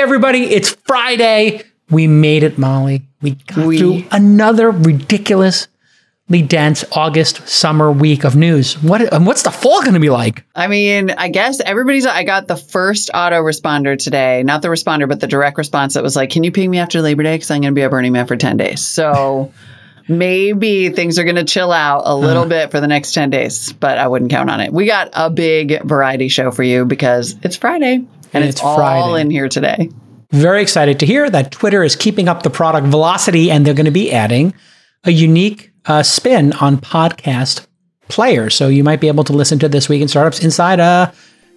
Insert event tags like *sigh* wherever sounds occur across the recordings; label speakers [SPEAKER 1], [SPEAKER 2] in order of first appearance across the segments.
[SPEAKER 1] everybody. It's Friday. We made it, Molly. We got
[SPEAKER 2] We-
[SPEAKER 1] through another ridiculously dense August summer week of news. What and what's the fall going to be like?
[SPEAKER 2] I mean, I guess everybody's. I got the first autoresponder today, not the responder, but the direct response that was like, "Can you ping me after Labor Day? Because I'm going to be at Burning Man for ten days." So *laughs* maybe things are going to chill out a little uh-huh. bit for the next ten days, but I wouldn't count on it. We got a big variety show for you because it's Friday and it's,
[SPEAKER 1] It's
[SPEAKER 2] all in here today.
[SPEAKER 1] Very excited to hear that Twitter is keeping up the product velocity and they're going to be adding a unique uh, spin on podcast players. So you might be able to listen to This Week in Startups inside uh,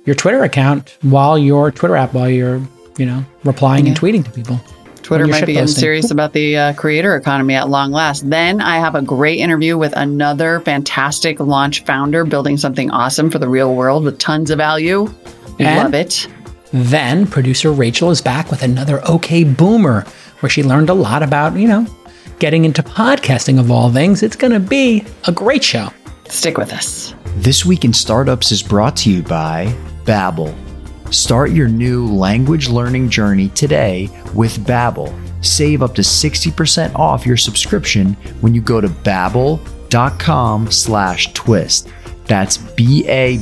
[SPEAKER 1] your Twitter account while your Twitter app, while you're, you know, replying and tweeting to people.
[SPEAKER 2] Twitter might be getting serious about the uh, creator economy at long last. Then I have a great interview with another fantastic launch founder building something awesome for the real world with tons of value.
[SPEAKER 1] And-
[SPEAKER 2] Love it.
[SPEAKER 1] Then producer Rachel is back with another OK Boomer, where she learned a lot about, you know, getting into podcasting of all things. It's going to be a great show.
[SPEAKER 2] Stick with us.
[SPEAKER 3] This Week in Startups is brought to you by Babbel. Start your new language learning journey today with Babbel. Save up to 60% off your subscription when you go to babbel.com slash twist. That's B-A-B-B-E-L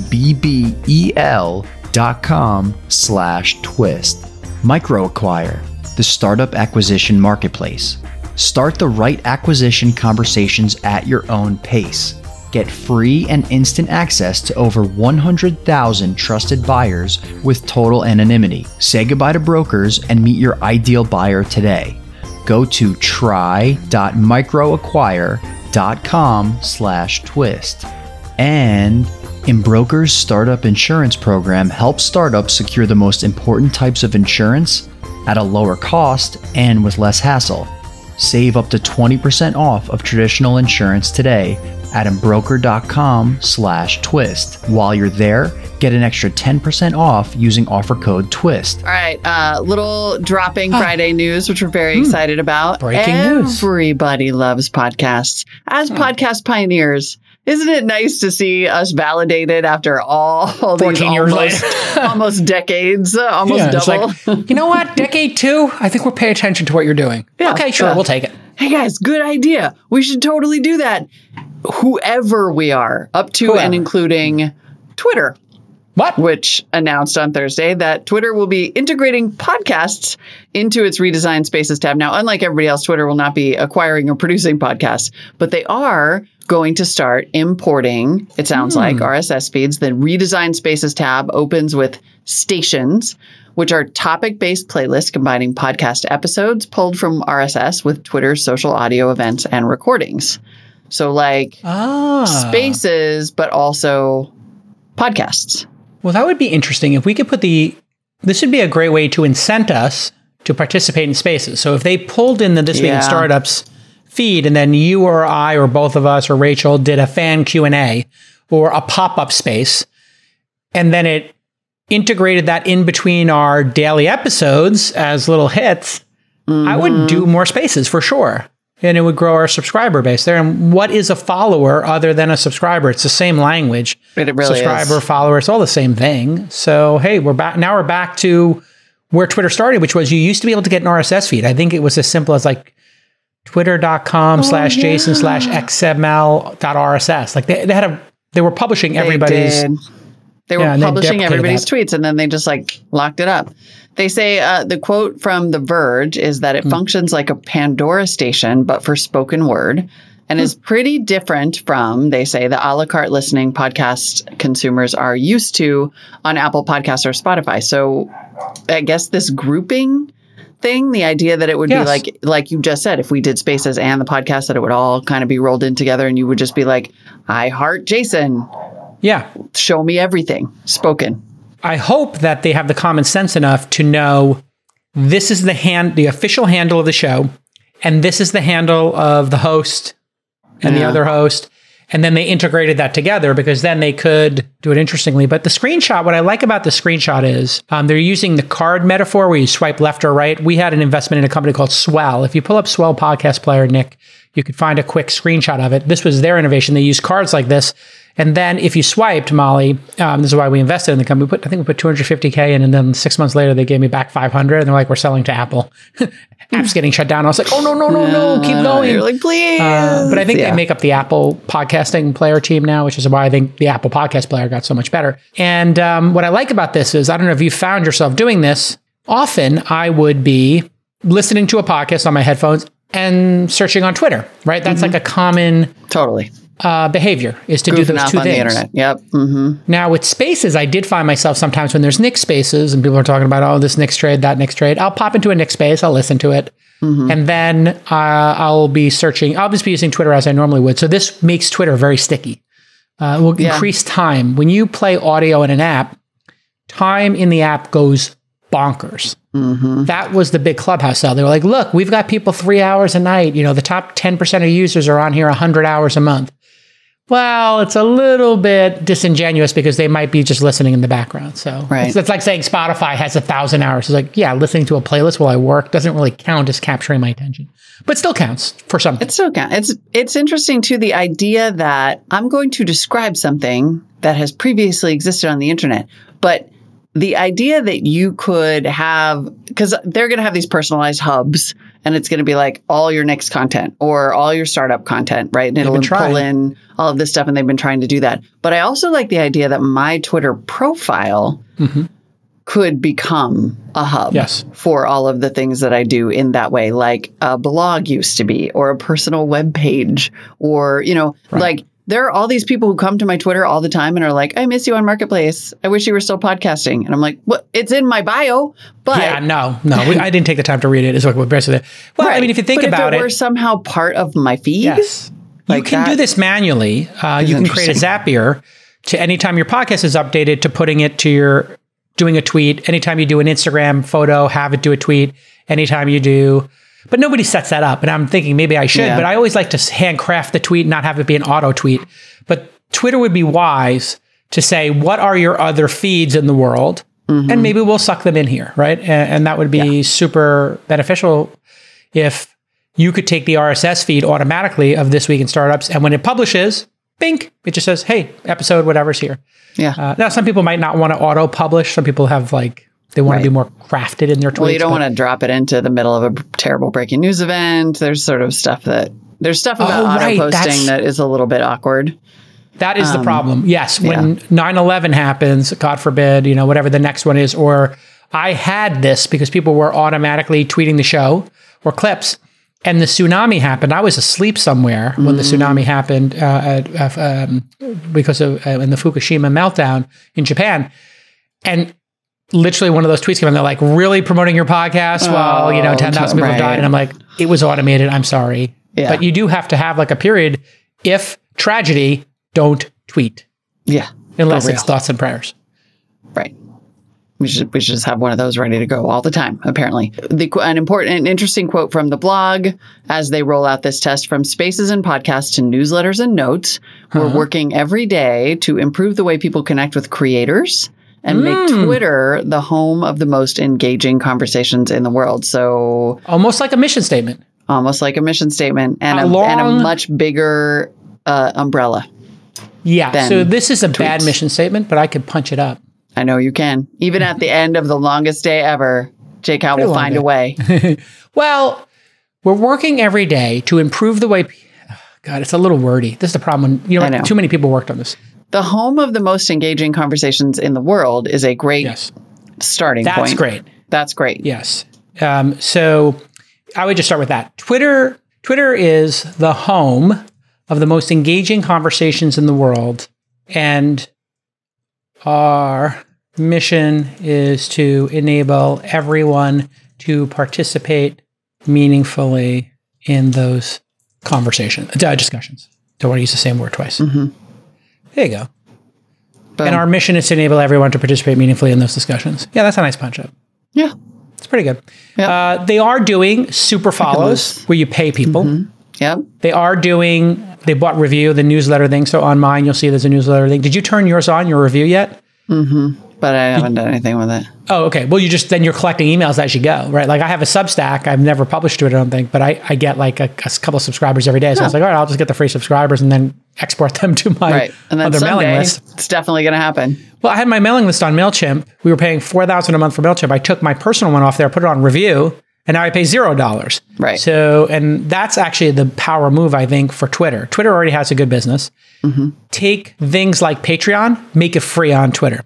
[SPEAKER 3] dot com slash twist. MicroAcquire, the startup acquisition marketplace. Start the right acquisition conversations at your own pace. Get free and instant access to over 100,000 trusted buyers with total anonymity. Say goodbye to brokers and meet your ideal buyer today. Go to try.microacquire.com slash twist. And Embroker's startup insurance program helps startups secure the most important types of insurance at a lower cost and with less hassle. Save up to 20% off of traditional insurance today at embroker.com slash twist. While you're there, get an extra 10% off using offer code TWIST.
[SPEAKER 2] All right, uh, little dropping Friday news, which we're very excited about.
[SPEAKER 1] Breaking news.
[SPEAKER 2] Everybody loves podcasts. As
[SPEAKER 1] Hmm.
[SPEAKER 2] podcast pioneers, isn't it nice to see us validated after all *laughs* these
[SPEAKER 1] 14 years
[SPEAKER 2] almost,
[SPEAKER 1] later. *laughs*
[SPEAKER 2] almost decades, uh, almost
[SPEAKER 1] Yeah,
[SPEAKER 2] double?
[SPEAKER 1] like, *laughs* you know what? Decade two, I think we'll pay attention to what you're doing.
[SPEAKER 2] Yeah,
[SPEAKER 1] okay, sure,
[SPEAKER 2] yeah.
[SPEAKER 1] we'll take it.
[SPEAKER 2] hey guys, good idea. We should totally do that. Whoever we are, up to
[SPEAKER 1] Whoever.
[SPEAKER 2] and including Twitter,
[SPEAKER 1] What?
[SPEAKER 2] which announced on Thursday that Twitter will be integrating podcasts into its redesigned Spaces tab. Now, unlike everybody else, Twitter will not be acquiring or producing podcasts, but they are going to start importing, it sounds like, RSS feeds. The redesigned Spaces tab opens with stations, which are topic based playlists combining podcast episodes pulled from RSS with Twitter, social audio events and recordings. So, like
[SPEAKER 1] Ah.
[SPEAKER 2] spaces, but also podcasts.
[SPEAKER 1] Well, that would be interesting if we could put the. This would be a great way to incent us to participate in spaces. So if they pulled in the This Week in Startups feed, and then you or I or both of us or Rachel did a fan Q and A or a pop up space, and then it integrated that in between our daily episodes as little hits, I would mm-hmm. do more spaces for sure. And it would grow our subscriber base there. And what is a follower other than a subscriber? It's the same language
[SPEAKER 2] It really
[SPEAKER 1] subscriber,
[SPEAKER 2] is.
[SPEAKER 1] follower, it's all the same thing. So hey, we're back now we're back to where Twitter started, which was you used to be able to get an RSS feed. I think it was as simple as like twitter.com slash jason slash xml.rss. Like they, they had a they were publishing everybody's
[SPEAKER 2] They. They were
[SPEAKER 1] Yeah, and they
[SPEAKER 2] publishing everybody's
[SPEAKER 1] that.
[SPEAKER 2] tweets and then they just like locked it up. They say uh, the quote from The Verge is that it functions like a Pandora station, but for spoken word, and is
[SPEAKER 1] Hmm.
[SPEAKER 2] pretty different from, they say, the a la carte listening podcast consumers are used to on Apple Podcasts or Spotify. So I guess this grouping thing, the idea that it would
[SPEAKER 1] Yes.
[SPEAKER 2] be like, like you just said, if we did spaces and the podcast, that it would all kind of be rolled in together and you would just be like, I heart Jason
[SPEAKER 1] yeah.
[SPEAKER 2] show me everything spoken.
[SPEAKER 1] I hope that they have the common sense enough to know this is the hand the official handle of the show, and this is the handle of the host and the other host. And then they integrated that together because then they could do it interestingly. But the screenshot, what I like about the screenshot is um, they're using the card metaphor where you swipe left or right. We had an investment in a company called Swell. If you pull up Swell Podcast Player, Nick, you could find a quick screenshot of it. This was their innovation. They use cards like this. And then if you swiped, Molly, um, this is why we invested in the company. We put, I think we put 250K in, and then six months later, they gave me back 500. And they're like, we're selling to Apple. *laughs* App's getting shut down. I was like, oh, no, no, no, no, keep going.
[SPEAKER 2] You're like, please.
[SPEAKER 1] Uh, but I think
[SPEAKER 2] Yeah.
[SPEAKER 1] they make up the Apple podcasting player team now, which is why I think the Apple podcast player got so much better. And um, what I like about this is, I don't know if you found yourself doing this. Often I would be listening to a podcast on my headphones and searching on Twitter, right? That's like a common
[SPEAKER 2] totally
[SPEAKER 1] uh, behavior is to do
[SPEAKER 2] goofing
[SPEAKER 1] those two
[SPEAKER 2] on
[SPEAKER 1] things.
[SPEAKER 2] the internet. Yep. hmm
[SPEAKER 1] Now with spaces, I did find myself sometimes when there's Nick spaces and people are talking about, oh, this Knicks trade, that Knicks trade. I'll pop into a Nick space, I'll listen to it. And then uh, I'll be searching, I'll just be using Twitter as I normally would. So this makes Twitter very sticky. Uh, it will
[SPEAKER 2] Yeah.
[SPEAKER 1] increase time. When you play audio in an app, time in the app goes bonkers.
[SPEAKER 2] hmm
[SPEAKER 1] That was the big clubhouse sell. They were like, look, we've got people three hours a night. You know, the top 10% of users are on here 100 hours a month. Well, it's a little bit disingenuous because they might be just listening in the background. So
[SPEAKER 2] Right.
[SPEAKER 1] it's, it's like saying Spotify has a thousand hours. It's like, yeah, listening to a playlist while I work doesn't really count as capturing my attention, but still counts for something.
[SPEAKER 2] It's so count. It's it's interesting too the idea that I'm going to describe something that has previously existed on the internet, but the idea that you could have because they're going to have these personalized hubs and it's going to be like all your next content or all your startup content right and it'll pull in all of this stuff and they've been trying to do that but i also like the idea that my twitter profile
[SPEAKER 1] Mhm.
[SPEAKER 2] could become a hub
[SPEAKER 1] Yes.
[SPEAKER 2] for all of the things that I do in that way, like a blog used to be, or a personal web page, or, you know, like there are all these people who come to my Twitter all the time and are like, I miss you on Marketplace. I wish you were still podcasting. And I'm like, what? It's in my bio, but.
[SPEAKER 1] yeah, no, no, I didn't take the time to read it. it. Is what we're basically. Well, I mean, if you think
[SPEAKER 2] But
[SPEAKER 1] about
[SPEAKER 2] if it,
[SPEAKER 1] it,
[SPEAKER 2] were somehow part of my feed,
[SPEAKER 1] Yes. you
[SPEAKER 2] Like
[SPEAKER 1] can do this manually. Uh, you can create a Zapier to anytime your podcast is updated to putting it to your doing a tweet. Anytime you do an Instagram photo, have it do a tweet. Anytime you do, but nobody sets that up. And I'm thinking maybe I should,
[SPEAKER 2] Yeah.
[SPEAKER 1] but I always like to handcraft the tweet, not have it be an auto tweet. But Twitter would be wise to say, what are your other feeds in the world? And maybe we'll suck them in here, right? And, and that would be super beneficial if you could take the RSS feed automatically of This Week in Startups, and when it publishes, bink, it just says, hey, episode whatever's here.
[SPEAKER 2] yeah.
[SPEAKER 1] Uh, now, some people might not want to auto publish. Some people have like, they want
[SPEAKER 2] Right.
[SPEAKER 1] to be more crafted in their tweets.
[SPEAKER 2] well, you don't
[SPEAKER 1] but-
[SPEAKER 2] want to drop it into the middle of a terrible breaking news event. There's sort of stuff that, there's stuff about
[SPEAKER 1] Oh,
[SPEAKER 2] auto posting
[SPEAKER 1] that's-
[SPEAKER 2] that is a little bit awkward.
[SPEAKER 1] That is
[SPEAKER 2] Um,
[SPEAKER 1] the problem. Yes, when 9/11 happens, God forbid, you know, whatever the next one is or I had this because people were automatically tweeting the show or clips and the tsunami happened. I was asleep somewhere when the
[SPEAKER 2] Mm.
[SPEAKER 1] tsunami happened uh, uh, um, because of uh, in the Fukushima meltdown in Japan. And literally one of those tweets came in. They're like, really promoting your podcast while, you know,
[SPEAKER 2] Oh,
[SPEAKER 1] 10,000 people
[SPEAKER 2] right.
[SPEAKER 1] died. And I'm like, it was automated. I'm sorry.
[SPEAKER 2] Yeah.
[SPEAKER 1] But you do have to have like a period. If tragedy, don't tweet
[SPEAKER 2] Yeah.
[SPEAKER 1] unless it's thoughts and prayers.
[SPEAKER 2] Right. We should we should just have one of those ready to go all the time. Apparently, the an important and interesting quote from the blog as they roll out this test from spaces and podcasts to newsletters and notes. We're
[SPEAKER 1] Uh-huh.
[SPEAKER 2] working every day to improve the way people connect with creators and make
[SPEAKER 1] Mm.
[SPEAKER 2] Twitter the home of the most engaging conversations in the world. So
[SPEAKER 1] Almost like a mission statement.
[SPEAKER 2] almost like a mission statement and a,
[SPEAKER 1] A
[SPEAKER 2] and a much bigger uh, umbrella.
[SPEAKER 1] Yeah. So this is a bad mission statement, but I could punch it up.
[SPEAKER 2] I know you can. Even at the end of the longest day ever, J-Cal will find
[SPEAKER 1] day.
[SPEAKER 2] a way. *laughs*
[SPEAKER 1] Well, we're working every day to improve the way. *sighs* God, it's a little wordy. This is the problem. When, you know,
[SPEAKER 2] know.
[SPEAKER 1] too many people worked on this.
[SPEAKER 2] The home of the most engaging conversations in the world is a great
[SPEAKER 1] Yes,
[SPEAKER 2] starting
[SPEAKER 1] that's
[SPEAKER 2] point.
[SPEAKER 1] That's great.
[SPEAKER 2] That's great.
[SPEAKER 1] Yes. Um, so I would just start with that. Twitter. Twitter is the home of the most engaging conversations in the world, and our mission is to enable everyone to participate meaningfully in those conversations, uh, discussions. Don't want to use the same word twice.
[SPEAKER 2] Mm-hmm.
[SPEAKER 1] There you go.
[SPEAKER 2] Boom.
[SPEAKER 1] And our mission is to enable everyone to participate meaningfully in those discussions. Yeah, that's a nice punch up.
[SPEAKER 2] yeah.
[SPEAKER 1] It's pretty good.
[SPEAKER 2] Yep.
[SPEAKER 1] Uh, they are doing super follows where you pay people.
[SPEAKER 2] Mm-hmm. Yep.
[SPEAKER 1] They are doing, they bought Revue, the newsletter thing. So on mine, you'll see there's a newsletter thing. Did you turn yours on, your Revue yet?
[SPEAKER 2] Mm-hmm. But I haven't done anything with it.
[SPEAKER 1] Oh, okay. Well, you just then you're collecting emails as you go, right? Like I have a Substack. I've never published to it, I don't think, but I, I get like a, a couple of subscribers every day. So I was like, all right, I'll just get the free subscribers and then export them to my
[SPEAKER 2] Right. And then
[SPEAKER 1] other mailing list.
[SPEAKER 2] it's definitely going to happen.
[SPEAKER 1] Well, I had my mailing list on Mailchimp. We were paying four thousand a month for Mailchimp. I took my personal one off there, put it on Revue, and now I pay zero dollars.
[SPEAKER 2] Right.
[SPEAKER 1] So, and that's actually the power move I think for Twitter. Twitter already has a good business. Mm-hmm. Take things like Patreon, make it free on Twitter.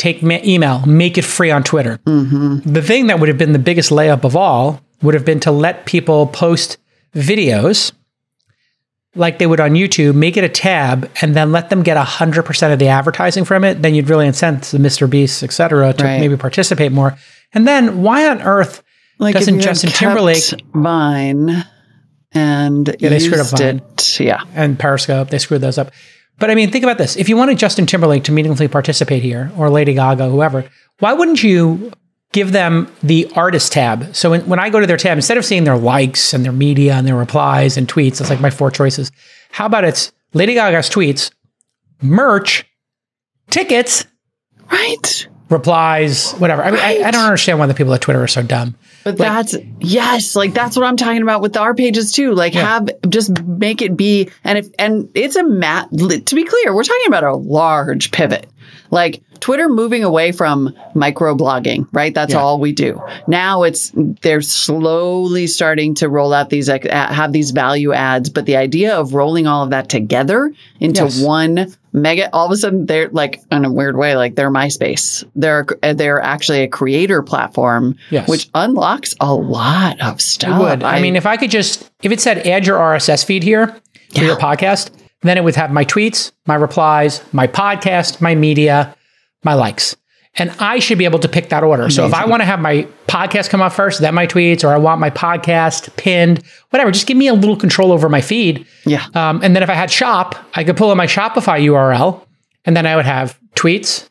[SPEAKER 1] Take ma- email, make it free on Twitter. Mm-hmm. The thing that would have been the biggest layup of all would have been to let people post videos like they would on YouTube, make it a tab, and then let them get 100% of the advertising from it, then you'd really incent the Mr. Beasts, et cetera, to
[SPEAKER 2] Right.
[SPEAKER 1] maybe participate more. And then why on earth
[SPEAKER 2] Like
[SPEAKER 1] doesn't Justin Timberlake
[SPEAKER 2] Vine and yeah,
[SPEAKER 1] they screwed up Vine.
[SPEAKER 2] it, yeah,
[SPEAKER 1] and Periscope, they screwed those up. But I mean, think about this. If you wanted Justin Timberlake to meaningfully participate here, or Lady Gaga, whoever, why wouldn't you give them the artist tab? So when, when I go to their tab, instead of seeing their likes and their media and their replies and tweets, it's like my four choices. How about it's Lady Gaga's tweets, merch, tickets,
[SPEAKER 2] right.
[SPEAKER 1] Replies, whatever. I mean, I, I don't understand why the people at Twitter are so dumb.
[SPEAKER 2] But that's yes, like that's what I'm talking about with our pages too. Like have just make it be and if and it's a mat to be clear, we're talking about a large pivot. Like Twitter moving away from microblogging, right? That's
[SPEAKER 1] Yeah.
[SPEAKER 2] all we do. Now it's they're slowly starting to roll out these like, have these value ads, but the idea of rolling all of that together into
[SPEAKER 1] Yes.
[SPEAKER 2] one mega all of a sudden they're like in a weird way like they're MySpace. They're they're actually a creator platform
[SPEAKER 1] Yes.
[SPEAKER 2] which unlocks a lot of stuff.
[SPEAKER 1] It would. I, mean, if I could just, if it said add your RSS feed here to your podcast, then it would have my tweets, my replies, my podcast, my media, my likes. And I should be able to pick that order. So if I want to have my podcast come up first, then my tweets, or I want my podcast pinned, whatever, just give me a little control over my feed.
[SPEAKER 2] yeah,
[SPEAKER 1] Um, and then if I had shop, I could pull in my Shopify URL, and then I would have tweets,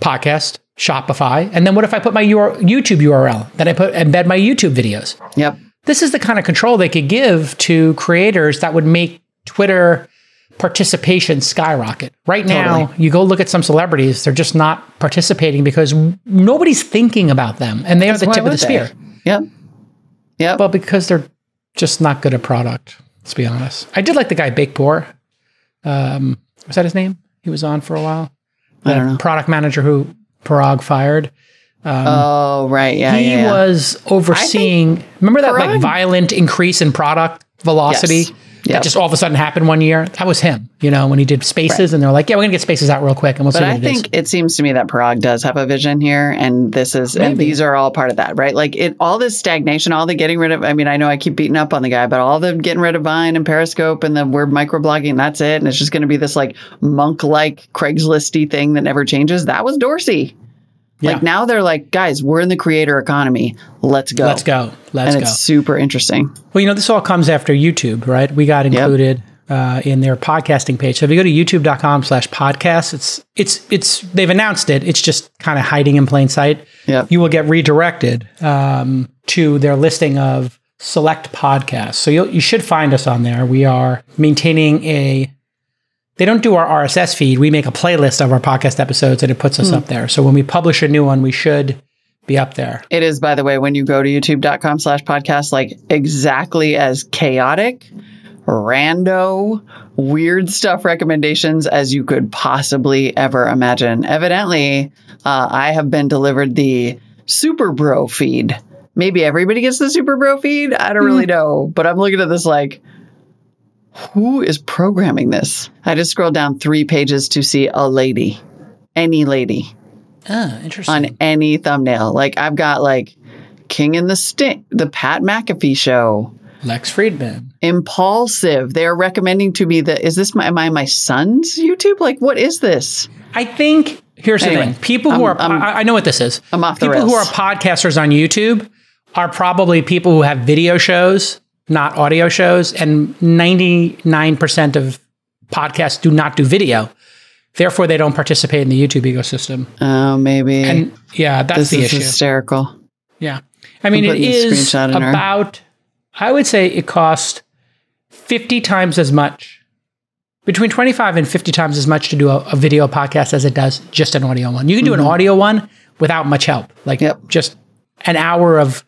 [SPEAKER 1] podcast, Shopify. And then what if I put my YouTube URL? Then I put embed my YouTube videos
[SPEAKER 2] yep,
[SPEAKER 1] this is the kind of control they could give to creators that would make Twitter participation skyrocket. Right now,
[SPEAKER 2] Totally.
[SPEAKER 1] you go look at some celebrities, they're just not participating because nobody's thinking about them and they are the tip of the
[SPEAKER 2] they?
[SPEAKER 1] spear.
[SPEAKER 2] Yep, yep.
[SPEAKER 1] Well, because they're just not good at product, let's be honest. I did like the guy Beykpour. Um, was that his name? He was on for a while.
[SPEAKER 2] I don't know.
[SPEAKER 1] Product manager who Parag fired.
[SPEAKER 2] oh right, yeah,
[SPEAKER 1] he
[SPEAKER 2] yeah, yeah.
[SPEAKER 1] was overseeing. Remember that like violent increase in product velocity
[SPEAKER 2] Yes. Yep.
[SPEAKER 1] that just all of a sudden happened one year? That was him. You know, when he did Spaces, and they're like, "Yeah, we're gonna get Spaces out real quick, and we'll see
[SPEAKER 2] But
[SPEAKER 1] what
[SPEAKER 2] I think it seems to me that Parag does have a vision here, and this is and these are all part of that, right? Like it, all this stagnation, all the getting rid of. I mean, I know I keep beating up on the guy, but all the getting rid of Vine and Periscope and the we're microblogging, that's it, and it's just going to be this like monk-like Craigslisty thing that never changes. That was Dorsey.
[SPEAKER 1] Yeah.
[SPEAKER 2] Like now they're like, guys, we're in the creator economy. Let's go.
[SPEAKER 1] Let's go. Let's
[SPEAKER 2] and
[SPEAKER 1] go.
[SPEAKER 2] it's super interesting.
[SPEAKER 1] Well, you know, this all comes after YouTube, right? We got included uh, in their podcasting page. So if you go to youtube.com slash podcast, it's, it's, it's, they've announced it. It's just kind of hiding in plain sight.
[SPEAKER 2] Yep.
[SPEAKER 1] You will get redirected um, to their listing of select podcasts. So you'll, you should find us on there. We are maintaining a, they don't do our RSS feed. We make a playlist of our podcast episodes and it puts us up there. So when we publish a new one, we should be up there.
[SPEAKER 2] It is, by the way, when you go to youtube.com slash podcast, like exactly as chaotic, rando, weird stuff recommendations as you could possibly ever imagine. Evidently, uh, I have been delivered the Super Bro feed. Maybe everybody gets the Super Bro feed. I don't really know, but I'm looking at this like, who is programming this? I just scrolled down three pages to see a lady, any lady
[SPEAKER 1] Ah, interesting.
[SPEAKER 2] on any thumbnail. Like I've got like King and the Sting, the Pat McAfee show,
[SPEAKER 1] Lex Fridman.
[SPEAKER 2] Impulsive. They're recommending to me that is this my am I my son's YouTube? Like what is this?
[SPEAKER 1] I think here's
[SPEAKER 2] Anyway,
[SPEAKER 1] the thing: people who
[SPEAKER 2] I'm-
[SPEAKER 1] are
[SPEAKER 2] I'm-
[SPEAKER 1] I, I know what this is.
[SPEAKER 2] I'm off the
[SPEAKER 1] people who are podcasters on YouTube are probably people who have video shows, not audio shows, and ninety nine percent of podcasts do not do video. Therefore, they don't participate in the YouTube ecosystem.
[SPEAKER 2] Oh, maybe
[SPEAKER 1] And yeah, that's
[SPEAKER 2] this
[SPEAKER 1] the
[SPEAKER 2] is
[SPEAKER 1] issue.
[SPEAKER 2] hysterical.
[SPEAKER 1] Yeah. I mean, it is
[SPEAKER 2] putting the
[SPEAKER 1] is
[SPEAKER 2] screenshot in our-
[SPEAKER 1] about, I would say it cost 50 times as much between 25 and 50 times as much to do a, a video podcast as it does just an audio one. You can do an mm-hmm. audio one without much help, like
[SPEAKER 2] Yep.
[SPEAKER 1] just an hour of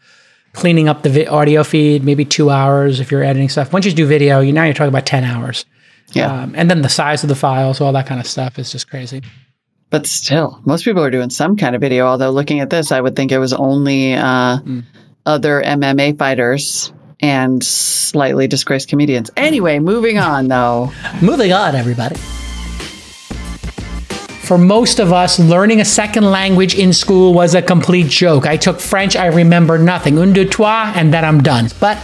[SPEAKER 1] cleaning up the vi- audio feed, maybe two hours if you're editing stuff. Once you do video, you now you're talking about 10 hours.
[SPEAKER 2] Yeah.
[SPEAKER 1] Um, and then the size of the files, all that kind of stuff is just crazy.
[SPEAKER 2] But still, most people are doing some kind of video. Although looking at this, I would think it was only uh, other MMA fighters and slightly disgraced comedians. Anyway, moving on though.
[SPEAKER 1] Moving on, everybody. For most of us, learning a second language in school was a complete joke. I took French, I remember nothing. Un, deux, trois, and then I'm done. But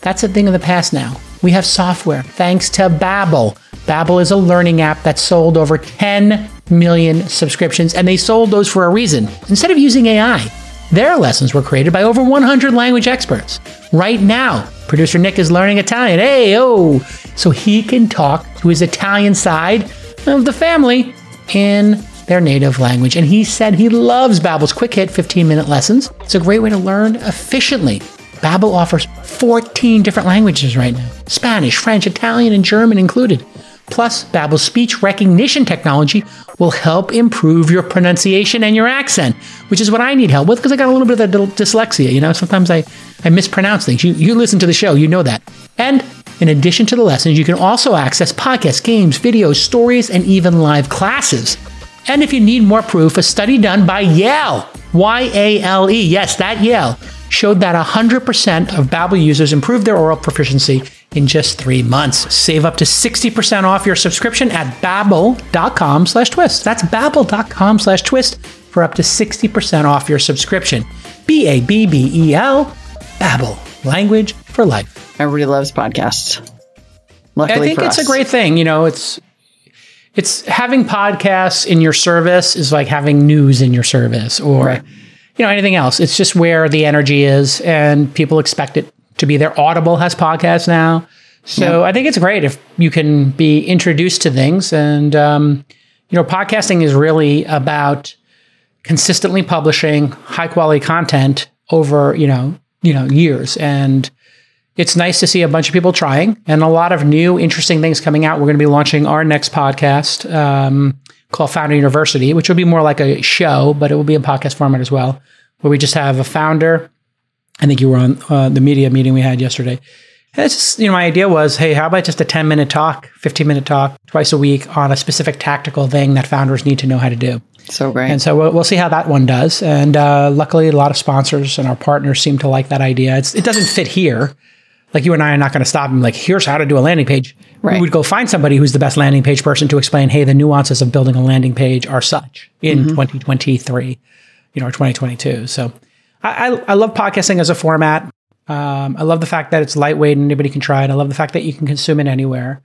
[SPEAKER 1] that's a thing of the past now. We have software thanks to Babbel. Babbel is a learning app that sold over 10 million subscriptions, and they sold those for a reason. Instead of using AI, their lessons were created by over 100 language experts. Right now, producer Nick is learning Italian. Hey, oh, so he can talk to his Italian side of the family in their native language. And he said he loves Babbel's quick hit 15-minute lessons. It's a great way to learn efficiently. Babbel offers 14 different languages right now. Spanish, French, Italian, and German included. Plus, Babbel's speech recognition technology will help improve your pronunciation and your accent, which is what I need help with because I got a little bit of dyslexia. You know, sometimes I, I mispronounce things. You, you listen to the show, you know that. And in addition to the lessons, you can also access podcasts, games, videos, stories, and even live classes. And if you need more proof, a study done by Yale, Y A L E, yes, that Yale, showed that 100% of Babbel users improved their oral proficiency in just three months. Save up to 60% off your subscription at babbel.com slash twist. That's babbel.com slash twist for up to 60% off your subscription. B-A-B-B-E-L, Babbel, language for life.
[SPEAKER 2] Everybody loves podcasts.
[SPEAKER 1] I think it's
[SPEAKER 2] us.
[SPEAKER 1] a great thing. You know, it's it's having podcasts in your service is like having news in your service or
[SPEAKER 2] Right.
[SPEAKER 1] you know anything else. It's just where the energy is, and people expect it to be there. Audible has podcasts now, so I think it's great if you can be introduced to things. And um, you know, podcasting is really about consistently publishing high quality content over you know you know years and it's nice to see a bunch of people trying and a lot of new interesting things coming out we're going to be launching our next podcast um, called founder university which will be more like a show but it will be in podcast format as well where we just have a founder i think you were on uh, the media meeting we had yesterday and it's just, you know my idea was hey how about just a 10 minute talk 15 minute talk twice a week on a specific tactical thing that founders need to know how to do
[SPEAKER 2] so great.
[SPEAKER 1] and so we'll, we'll see how that one does. And uh, luckily, a lot of sponsors and our partners seem to like that idea. It's, it doesn't fit here. Like you and I are not going to stop and like, here's how to do a landing page.
[SPEAKER 2] Right.
[SPEAKER 1] We would go find somebody who's the best landing page person to explain, hey, the nuances of building a landing page are such in 2023, you know, or 2022. So I, I, I love podcasting as a format. Um, I love the fact that it's lightweight and anybody can try it. I love the fact that you can consume it anywhere.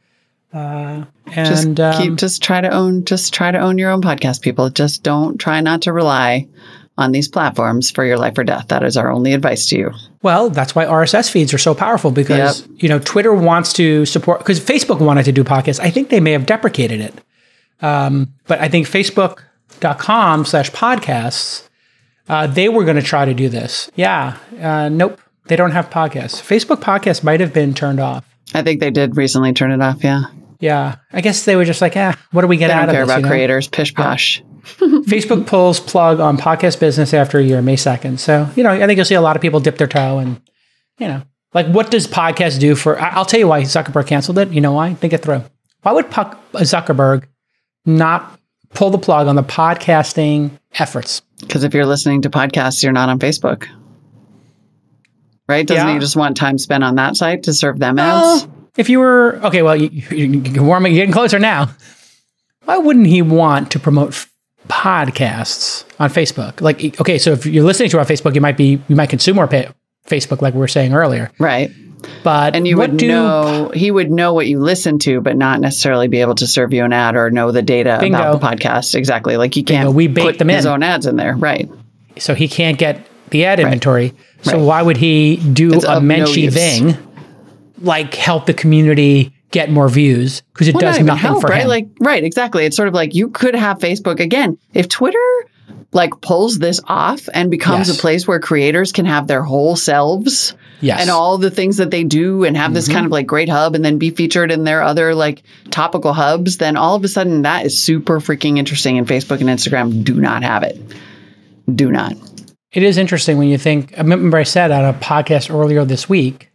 [SPEAKER 1] Uh,
[SPEAKER 2] just
[SPEAKER 1] and um,
[SPEAKER 2] keep just try to own just try to own your own podcast people just don't try not to rely on these platforms for your life or death that is our only advice to you
[SPEAKER 1] Well, that's why RSS feeds are so powerful because
[SPEAKER 2] Yep.
[SPEAKER 1] you know Twitter wants to support because Facebook wanted to do podcasts. I think they may have deprecated it, um, but I think Facebook.com slash podcasts uh, they were going to try to do this. Yeah, uh, nope, they don't have podcasts. Facebook podcasts might have been turned off.
[SPEAKER 2] i think they did recently turn it off yeah
[SPEAKER 1] Yeah, I guess they were just like, ah, what do we get
[SPEAKER 2] they
[SPEAKER 1] out
[SPEAKER 2] don't
[SPEAKER 1] of
[SPEAKER 2] care
[SPEAKER 1] this?
[SPEAKER 2] about
[SPEAKER 1] you know?
[SPEAKER 2] creators pish posh *laughs*
[SPEAKER 1] Facebook pulls plug on podcast business after a year, May 2nd. So, you know, I think you'll see a lot of people dip their toe and, you know, like what does podcast do for, I'll tell you why Zuckerberg canceled it. You know why? Think it through. Why would Puck, uh, Zuckerberg not pull the plug on the podcasting efforts?
[SPEAKER 2] because if you're listening to podcasts you're not on facebook right doesn't
[SPEAKER 1] Yeah.
[SPEAKER 2] he just want time spent on that site to serve them ads
[SPEAKER 1] if you were, okay, well, you, you're warming, you're getting closer now. Why wouldn't he want to promote podcasts on Facebook? Like, okay, so if you're listening to on Facebook, you might be, you might consume more pa- Facebook, like we were saying earlier.
[SPEAKER 2] right
[SPEAKER 1] But
[SPEAKER 2] and you would
[SPEAKER 1] do
[SPEAKER 2] know he would know what you listen to but not necessarily be able to serve you an ad or know the data
[SPEAKER 1] Bingo.
[SPEAKER 2] about the podcast exactly like you can't
[SPEAKER 1] we bake
[SPEAKER 2] put
[SPEAKER 1] them
[SPEAKER 2] his own ads in there right
[SPEAKER 1] so he can't get the ad inventory. So
[SPEAKER 2] Right.
[SPEAKER 1] why would he do
[SPEAKER 2] It's
[SPEAKER 1] a
[SPEAKER 2] of no
[SPEAKER 1] thing like help the community get more views because it
[SPEAKER 2] Well,
[SPEAKER 1] does
[SPEAKER 2] not
[SPEAKER 1] nothing
[SPEAKER 2] help,
[SPEAKER 1] for
[SPEAKER 2] right?
[SPEAKER 1] him.
[SPEAKER 2] Like, right, exactly. It's sort of like you could have Facebook again. If Twitter like pulls this off and becomes
[SPEAKER 1] Yes.
[SPEAKER 2] a place where creators can have their whole selves
[SPEAKER 1] Yes.
[SPEAKER 2] and all the things that they do and have this mm-hmm. kind of like great hub and then be featured in their other like topical hubs, then all of a sudden that is super freaking interesting. And Facebook and Instagram do not have it. Do not.
[SPEAKER 1] It is interesting when you think. I remember I said on a podcast earlier this week.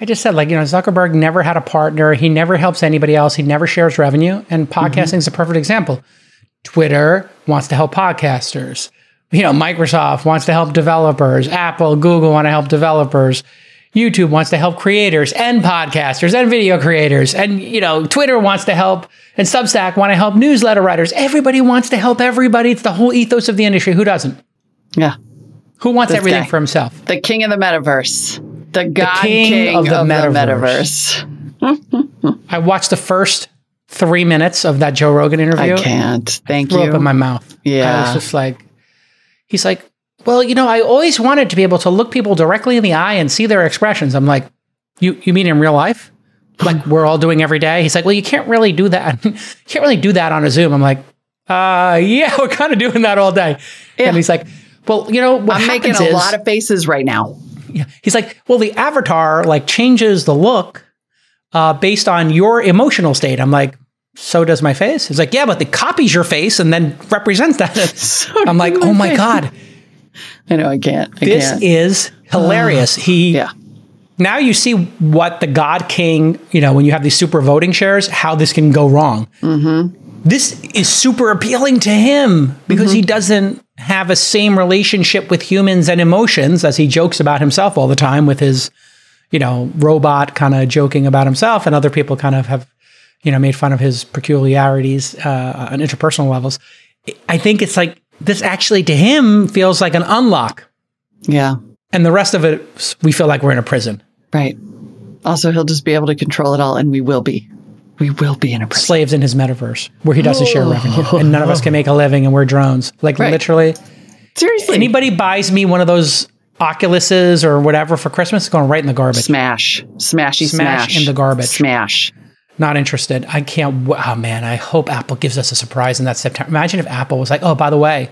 [SPEAKER 1] I just said, like, you know, Zuckerberg never had a partner. He never helps anybody else. He never shares revenue. And mm-hmm. podcasting is a perfect example. Twitter wants to help podcasters. You know, Microsoft wants to help developers. Apple, Google want to help developers. YouTube wants to help creators and podcasters and video creators. And, you know, Twitter wants to help and Substack want to help newsletter writers. Everybody wants to help everybody. It's the whole ethos of the industry. Who doesn't?
[SPEAKER 2] Yeah.
[SPEAKER 1] Who wants
[SPEAKER 2] This
[SPEAKER 1] everything
[SPEAKER 2] guy.
[SPEAKER 1] for himself?
[SPEAKER 2] The king of the metaverse. The God
[SPEAKER 1] king
[SPEAKER 2] king,
[SPEAKER 1] of
[SPEAKER 2] of
[SPEAKER 1] the
[SPEAKER 2] the,
[SPEAKER 1] metaverse.
[SPEAKER 2] metaverse. *laughs*
[SPEAKER 1] I watched the first three minutes of that Joe Rogan interview.
[SPEAKER 2] I can't. Thank
[SPEAKER 1] Threw
[SPEAKER 2] you.
[SPEAKER 1] up in my mouth.
[SPEAKER 2] Yeah, I
[SPEAKER 1] was just like, he's like, well, you know, I always wanted to be able to look people directly in the eye and see their expressions. I'm like, you you mean in real life? Like we're all doing every day? He's like, well, you can't really do that. *laughs* you can't really do that on a Zoom. I'm like, uh, yeah, *laughs* we're kind of doing that all day.
[SPEAKER 2] Yeah.
[SPEAKER 1] And he's like, well, you know, what
[SPEAKER 2] I'm making a
[SPEAKER 1] is-
[SPEAKER 2] lot of faces right now.
[SPEAKER 1] Yeah. He's like, well, the avatar like changes the look uh, based on your emotional state. I'm like, so does my face? He's like, yeah, but it copies your face and then represents that. *laughs* *laughs* I'm like, oh my God,
[SPEAKER 2] I know I can't. I
[SPEAKER 1] this
[SPEAKER 2] can't.
[SPEAKER 1] is hilarious. He
[SPEAKER 2] yeah.
[SPEAKER 1] now you see what the God King, you know, when you have these super voting shares, how this can go wrong. This is super appealing to him because he doesn't have a same relationship with humans and emotions as he jokes about himself all the time with his, you know, robot kind of joking about himself, and other people kind of have, you know, made fun of his peculiarities uh, on interpersonal levels. I think it's like this actually to him feels like an unlock,
[SPEAKER 2] Yeah.
[SPEAKER 1] and the rest of it, we feel like we're in a prison.
[SPEAKER 2] Right. Also, he'll just be able to control it all, and we will be. We will be in a prison.
[SPEAKER 1] slaves in his metaverse where he doesn't share revenue and none of us can make a living and we're drones. Like
[SPEAKER 2] Right.
[SPEAKER 1] literally,
[SPEAKER 2] Seriously.
[SPEAKER 1] anybody buys me one of those Oculuses or whatever for Christmas, it's going right in the garbage.
[SPEAKER 2] Smash. Smashy
[SPEAKER 1] Smash
[SPEAKER 2] smash.
[SPEAKER 1] in the garbage.
[SPEAKER 2] Smash.
[SPEAKER 1] Not interested. I can't. w- Oh man, I hope Apple gives us a surprise in that September. Imagine if Apple was like, oh, by the way,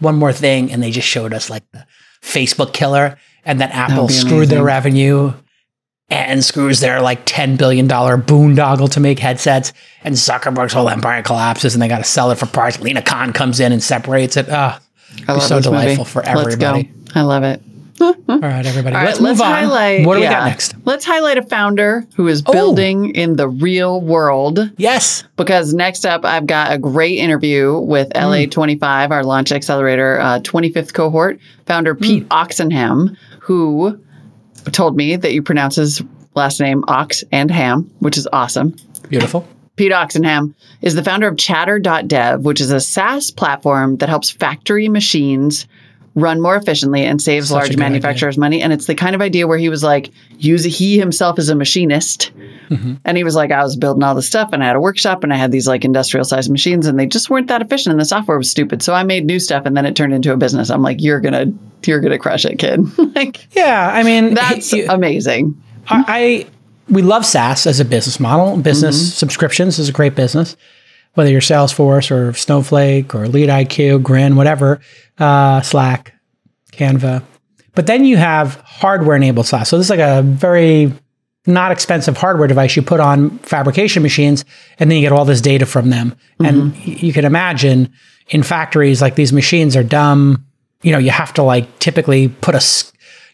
[SPEAKER 1] one more thing, and they just showed us like the Facebook killer, and then Apple
[SPEAKER 2] be
[SPEAKER 1] screwed their revenue and screws their like $10 billion boondoggle to make headsets, and Zuckerberg's whole empire collapses, and they got to sell it for parts. Lina Khan comes in and separates it. Ah,
[SPEAKER 2] I love
[SPEAKER 1] so
[SPEAKER 2] this movie.
[SPEAKER 1] delightful for everybody.
[SPEAKER 2] Let's go. I love it.
[SPEAKER 1] all right, everybody,
[SPEAKER 2] All
[SPEAKER 1] let's
[SPEAKER 2] right,
[SPEAKER 1] move on.
[SPEAKER 2] highlight.
[SPEAKER 1] what do we got next?
[SPEAKER 2] Let's highlight a founder who is
[SPEAKER 1] Oh.
[SPEAKER 2] building in the real world.
[SPEAKER 1] Yes.
[SPEAKER 2] Because next up, I've got a great interview with
[SPEAKER 1] Hmm.
[SPEAKER 2] LA25, our launch accelerator, uh, 25th cohort founder Pete
[SPEAKER 1] Hmm.
[SPEAKER 2] Oxenham, who told me that you pronounce his last name Ox and Ham, which is awesome.
[SPEAKER 1] Beautiful.
[SPEAKER 2] Pete Oxenham is the founder of Chatter.dev, which is a SaaS platform that helps factory machines run more efficiently and saves
[SPEAKER 1] Such
[SPEAKER 2] large manufacturers money. And it's the kind of idea where he was like, use he himself is a machinist.
[SPEAKER 1] Mm-hmm.
[SPEAKER 2] And he was like, I was building all this stuff and I had a workshop and I had these like industrial sized machines and they just weren't that efficient and the software was stupid. So I made new stuff and then it turned into a business. I'm like, you're gonna you're gonna crush it, kid. *laughs* like
[SPEAKER 1] Yeah, I mean,
[SPEAKER 2] that's
[SPEAKER 1] you-
[SPEAKER 2] amazing.
[SPEAKER 1] I, I we love SaaS as a business model. Business subscriptions is a great business, whether you're Salesforce or Snowflake or Lead IQ, Grin, whatever, uh, Slack, Canva. But then you have hardware enabled SaaS. So this is like a very not expensive hardware device you put on fabrication machines, and then you get all this data from them. And you can imagine in factories like these machines are dumb. You know, you have to like typically put a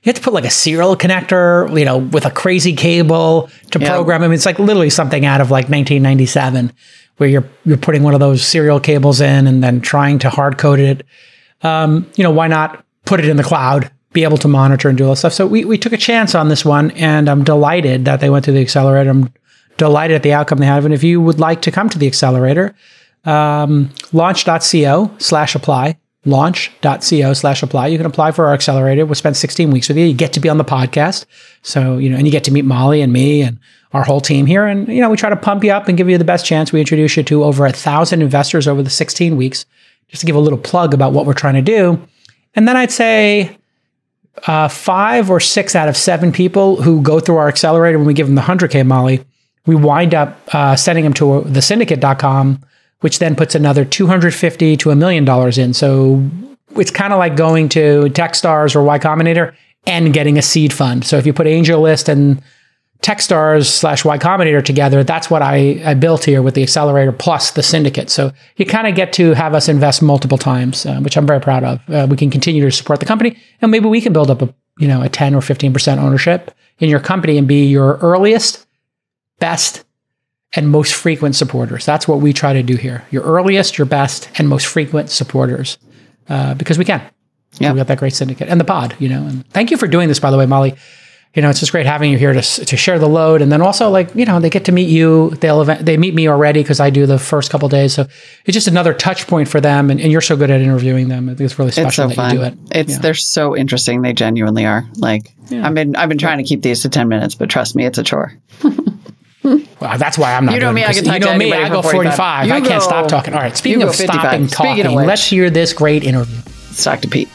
[SPEAKER 1] you have to put like a serial connector, you know, with a crazy cable to
[SPEAKER 2] Yeah.
[SPEAKER 1] program. I mean, it's like literally something out of like 1997, where you're you're putting one of those serial cables in and then trying to hard code it. Um, you know, why not put it in the cloud, be able to monitor and do all that stuff? So we we took a chance on this one, and I'm delighted that they went through the accelerator. I'm delighted at the outcome they have. And if you would like to come to the accelerator, um, launch.co slash apply launch.co slash apply you can apply for our accelerator we'll spend 16 weeks with you you get to be on the podcast so you know and you get to meet molly and me and our whole team here. And you know we try to pump you up and give you the best chance. We introduce you to over a thousand investors over the 16 weeks just to give a little plug about what we're trying to do. And then i'd say uh, five or six out of seven people who go through our accelerator when we give them the 100k molly we wind up uh, sending them to the syndicate.com which then puts another 250 to a million dollars in. So it's kind of like going to techstars or y combinator and getting a seed fund. So if you put AngelList and Techstars slash Y Combinator together, that's what I, I built here with the accelerator plus the syndicate. So you kind of get to have us invest multiple times, uh, which I'm very proud of. Uh, we can continue to support the company, and maybe we can build up a you know a 10 or 15 percent ownership in your company and be your earliest, best, and most frequent supporters. That's what we try to do here. Your earliest, your best, and most frequent supporters, uh, because we can. Yeah, we got that great syndicate and the pod. You know, and thank you for doing this, by the way, Molly you know, it's just great having you here to, to share the load. And then also like, you know, they get to meet you. They'll event, they meet me already because I do the first couple days. So it's just another touch point for them. And, and, you're so good at interviewing them. I think it's really special it's so that fun. you do it.
[SPEAKER 2] It's, yeah. they're so interesting. They genuinely are like, yeah. I've been, I've been trying to keep these to 10 minutes, but trust me, it's a chore. *laughs*
[SPEAKER 1] well, that's why I'm not.
[SPEAKER 2] You know me. I can talk
[SPEAKER 1] you know me. I go 45. I can't stop talking. All right. Speaking of stopping talking, let's hear this great interview.
[SPEAKER 2] Let's talk to Pete.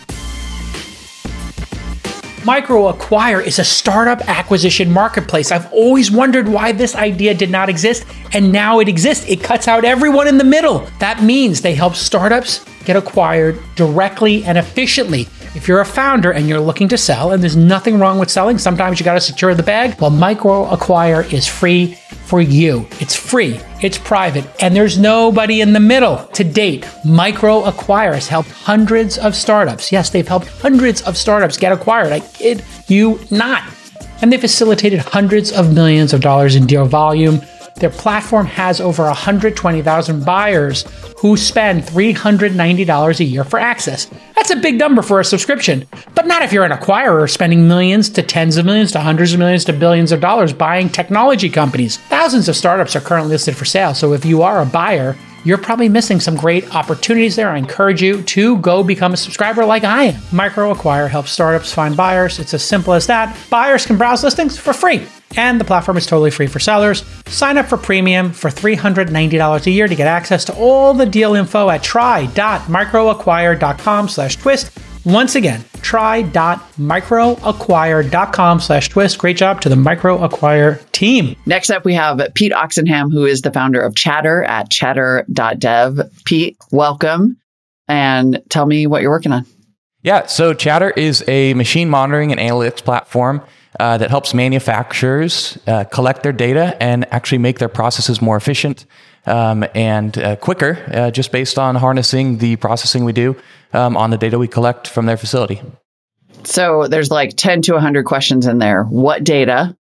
[SPEAKER 1] MicroAcquire is a startup acquisition marketplace. I've always wondered why this idea did not exist, and now it exists. It cuts out everyone in the middle. That means they help startups get acquired directly and efficiently. If you're a founder and you're looking to sell, and there's nothing wrong with selling, sometimes you got to secure the bag. Well, Micro Acquire is free for you. It's free, it's private, and there's nobody in the middle. To date, MicroAcquire has helped hundreds of startups. Yes, they've helped hundreds of startups get acquired. I kid you not. And they facilitated hundreds of millions of dollars in deal volume their platform has over 120,000 buyers who spend $390 a year for access. That's a big number for a subscription, but not if you're an acquirer spending millions to tens of millions to hundreds of millions to billions of dollars buying technology companies. Thousands of startups are currently listed for sale, so if you are a buyer, you're probably missing some great opportunities there. I encourage you to go become a subscriber like I am. MicroAcquire helps startups find buyers. It's as simple as that. Buyers can browse listings for free and the platform is totally free for sellers. Sign up for premium for $390 a year to get access to all the deal info at try.microacquire.com slash twist. Once again, try.microacquire.com slash twist. Great job to the MicroAcquire team.
[SPEAKER 2] Next up, we have Pete Oxenham, who is the founder of Chatter at chatter.dev. Pete, welcome and tell me what you're working on.
[SPEAKER 4] Yeah, so Chatter is a machine monitoring and analytics platform uh, that helps manufacturers uh, collect their data and actually make their processes more efficient um, and uh, quicker, uh, just based on harnessing the processing we do um, on the data we collect from their facility.
[SPEAKER 2] So there's like 10 to 100 questions in there. What data?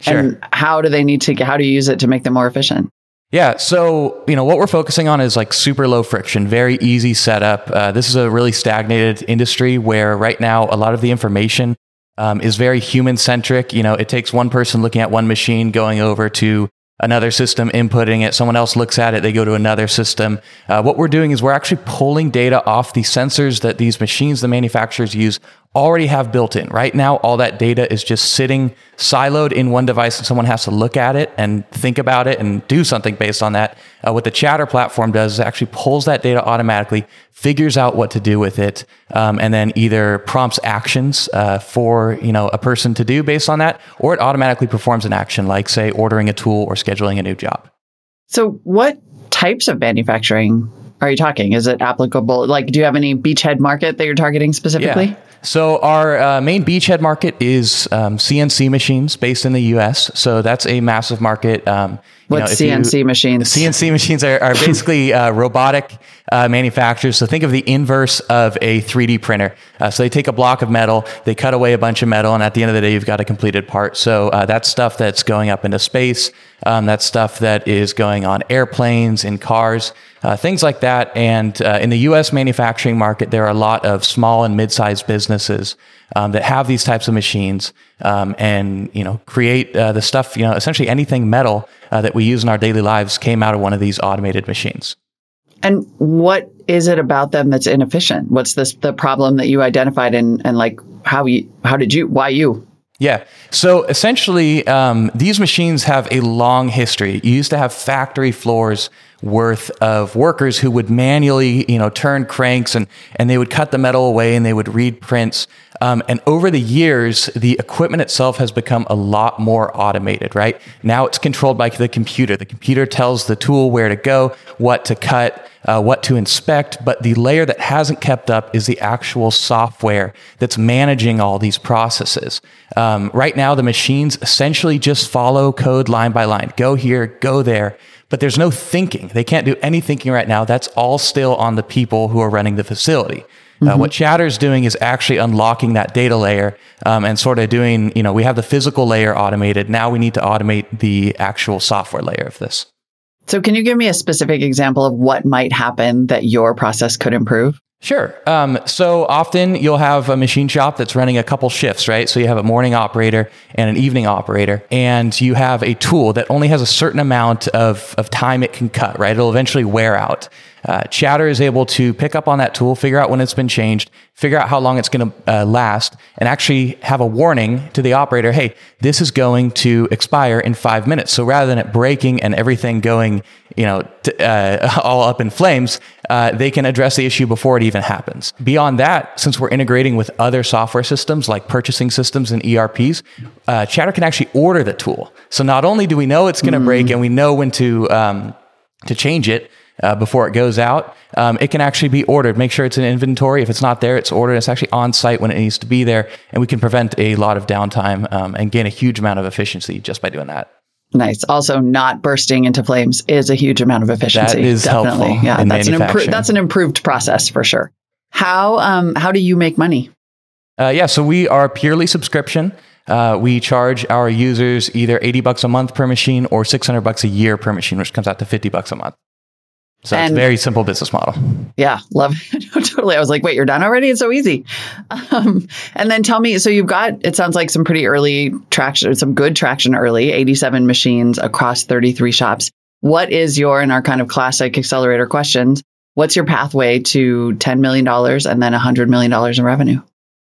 [SPEAKER 2] Sure. And how do they need to, how do you use it to make them more efficient?
[SPEAKER 4] Yeah. So, you know, what we're focusing on is like super low friction, very easy setup. Uh, this is a really stagnated industry where right now a lot of the information um, is very human centric. You know, it takes one person looking at one machine, going over to another system, inputting it. Someone else looks at it, they go to another system. Uh, what we're doing is we're actually pulling data off the sensors that these machines, the manufacturers use already have built in. Right now, all that data is just sitting siloed in one device, and someone has to look at it and think about it and do something based on that. Uh, what the Chatter platform does is actually pulls that data automatically, figures out what to do with it, um, and then either prompts actions uh, for you know a person to do based on that, or it automatically performs an action like say ordering a tool or scheduling a new job.
[SPEAKER 2] So, what types of manufacturing are you talking? Is it applicable? Like, do you have any beachhead market that you're targeting specifically?
[SPEAKER 4] Yeah. So our uh, main beachhead market is um, CNC machines based in the U.S. So that's a massive market. Um,
[SPEAKER 2] what CNC you, machines?
[SPEAKER 4] CNC machines are, are basically uh, robotic uh, manufacturers. So think of the inverse of a 3D printer. Uh, so they take a block of metal, they cut away a bunch of metal, and at the end of the day, you've got a completed part. So uh, that's stuff that's going up into space. Um, that's stuff that is going on airplanes, in cars, uh, things like that. And uh, in the U.S. manufacturing market, there are a lot of small and mid-sized businesses um, that have these types of machines um, and you know create uh, the stuff. You know, essentially anything metal uh, that we use in our daily lives came out of one of these automated machines.
[SPEAKER 2] And what is it about them that's inefficient? What's this the problem that you identified and and like how you how did you why you?
[SPEAKER 4] Yeah. So essentially, um, these machines have a long history. You used to have factory floors worth of workers who would manually, you know, turn cranks and, and they would cut the metal away and they would read prints. Um, and over the years, the equipment itself has become a lot more automated, right? Now it's controlled by the computer. The computer tells the tool where to go, what to cut, uh, what to inspect. But the layer that hasn't kept up is the actual software that's managing all these processes. Um, right now, the machines essentially just follow code line by line. Go here, go there. But there's no thinking. They can't do any thinking right now. That's all still on the people who are running the facility. Uh, mm-hmm. what Chatter's doing is actually unlocking that data layer um, and sort of doing, you know, we have the physical layer automated. Now we need to automate the actual software layer of this.
[SPEAKER 2] So, can you give me a specific example of what might happen that your process could improve?
[SPEAKER 4] Sure. Um, so often you'll have a machine shop that's running a couple shifts, right? So you have a morning operator and an evening operator, and you have a tool that only has a certain amount of, of time it can cut, right? It'll eventually wear out. Uh, Chatter is able to pick up on that tool, figure out when it's been changed, figure out how long it's going to uh, last, and actually have a warning to the operator hey, this is going to expire in five minutes. So rather than it breaking and everything going, you know, t- uh, *laughs* all up in flames, uh, they can address the issue before it even happens. Beyond that, since we're integrating with other software systems like purchasing systems and ERPs, uh, Chatter can actually order the tool. So not only do we know it's going to mm. break and we know when to um, to change it, uh, before it goes out. Um, it can actually be ordered. Make sure it's in inventory. If it's not there, it's ordered. It's actually on site when it needs to be there, and we can prevent a lot of downtime um, and gain a huge amount of efficiency just by doing that.
[SPEAKER 2] Nice. Also, not bursting into flames is a huge amount of efficiency.
[SPEAKER 4] That is
[SPEAKER 2] definitely.
[SPEAKER 4] helpful.
[SPEAKER 2] Yeah,
[SPEAKER 4] that's
[SPEAKER 2] an
[SPEAKER 4] improved
[SPEAKER 2] that's an improved process for sure. How um how do you make money?
[SPEAKER 4] Uh, yeah, so we are purely subscription. Uh, we charge our users either 80 bucks a month per machine or 600 bucks a year per machine, which comes out to 50 bucks a month. So and, it's a very simple business model.
[SPEAKER 2] Yeah, love *laughs* it. totally. I was like, wait, you're done already? It's so easy. Um, and then tell me, so you've got, it sounds like some pretty early traction, some good traction early, 87 machines across 33 shops. What is your, in our kind of classic accelerator questions, what's your pathway to $10 million and then $100 million in revenue?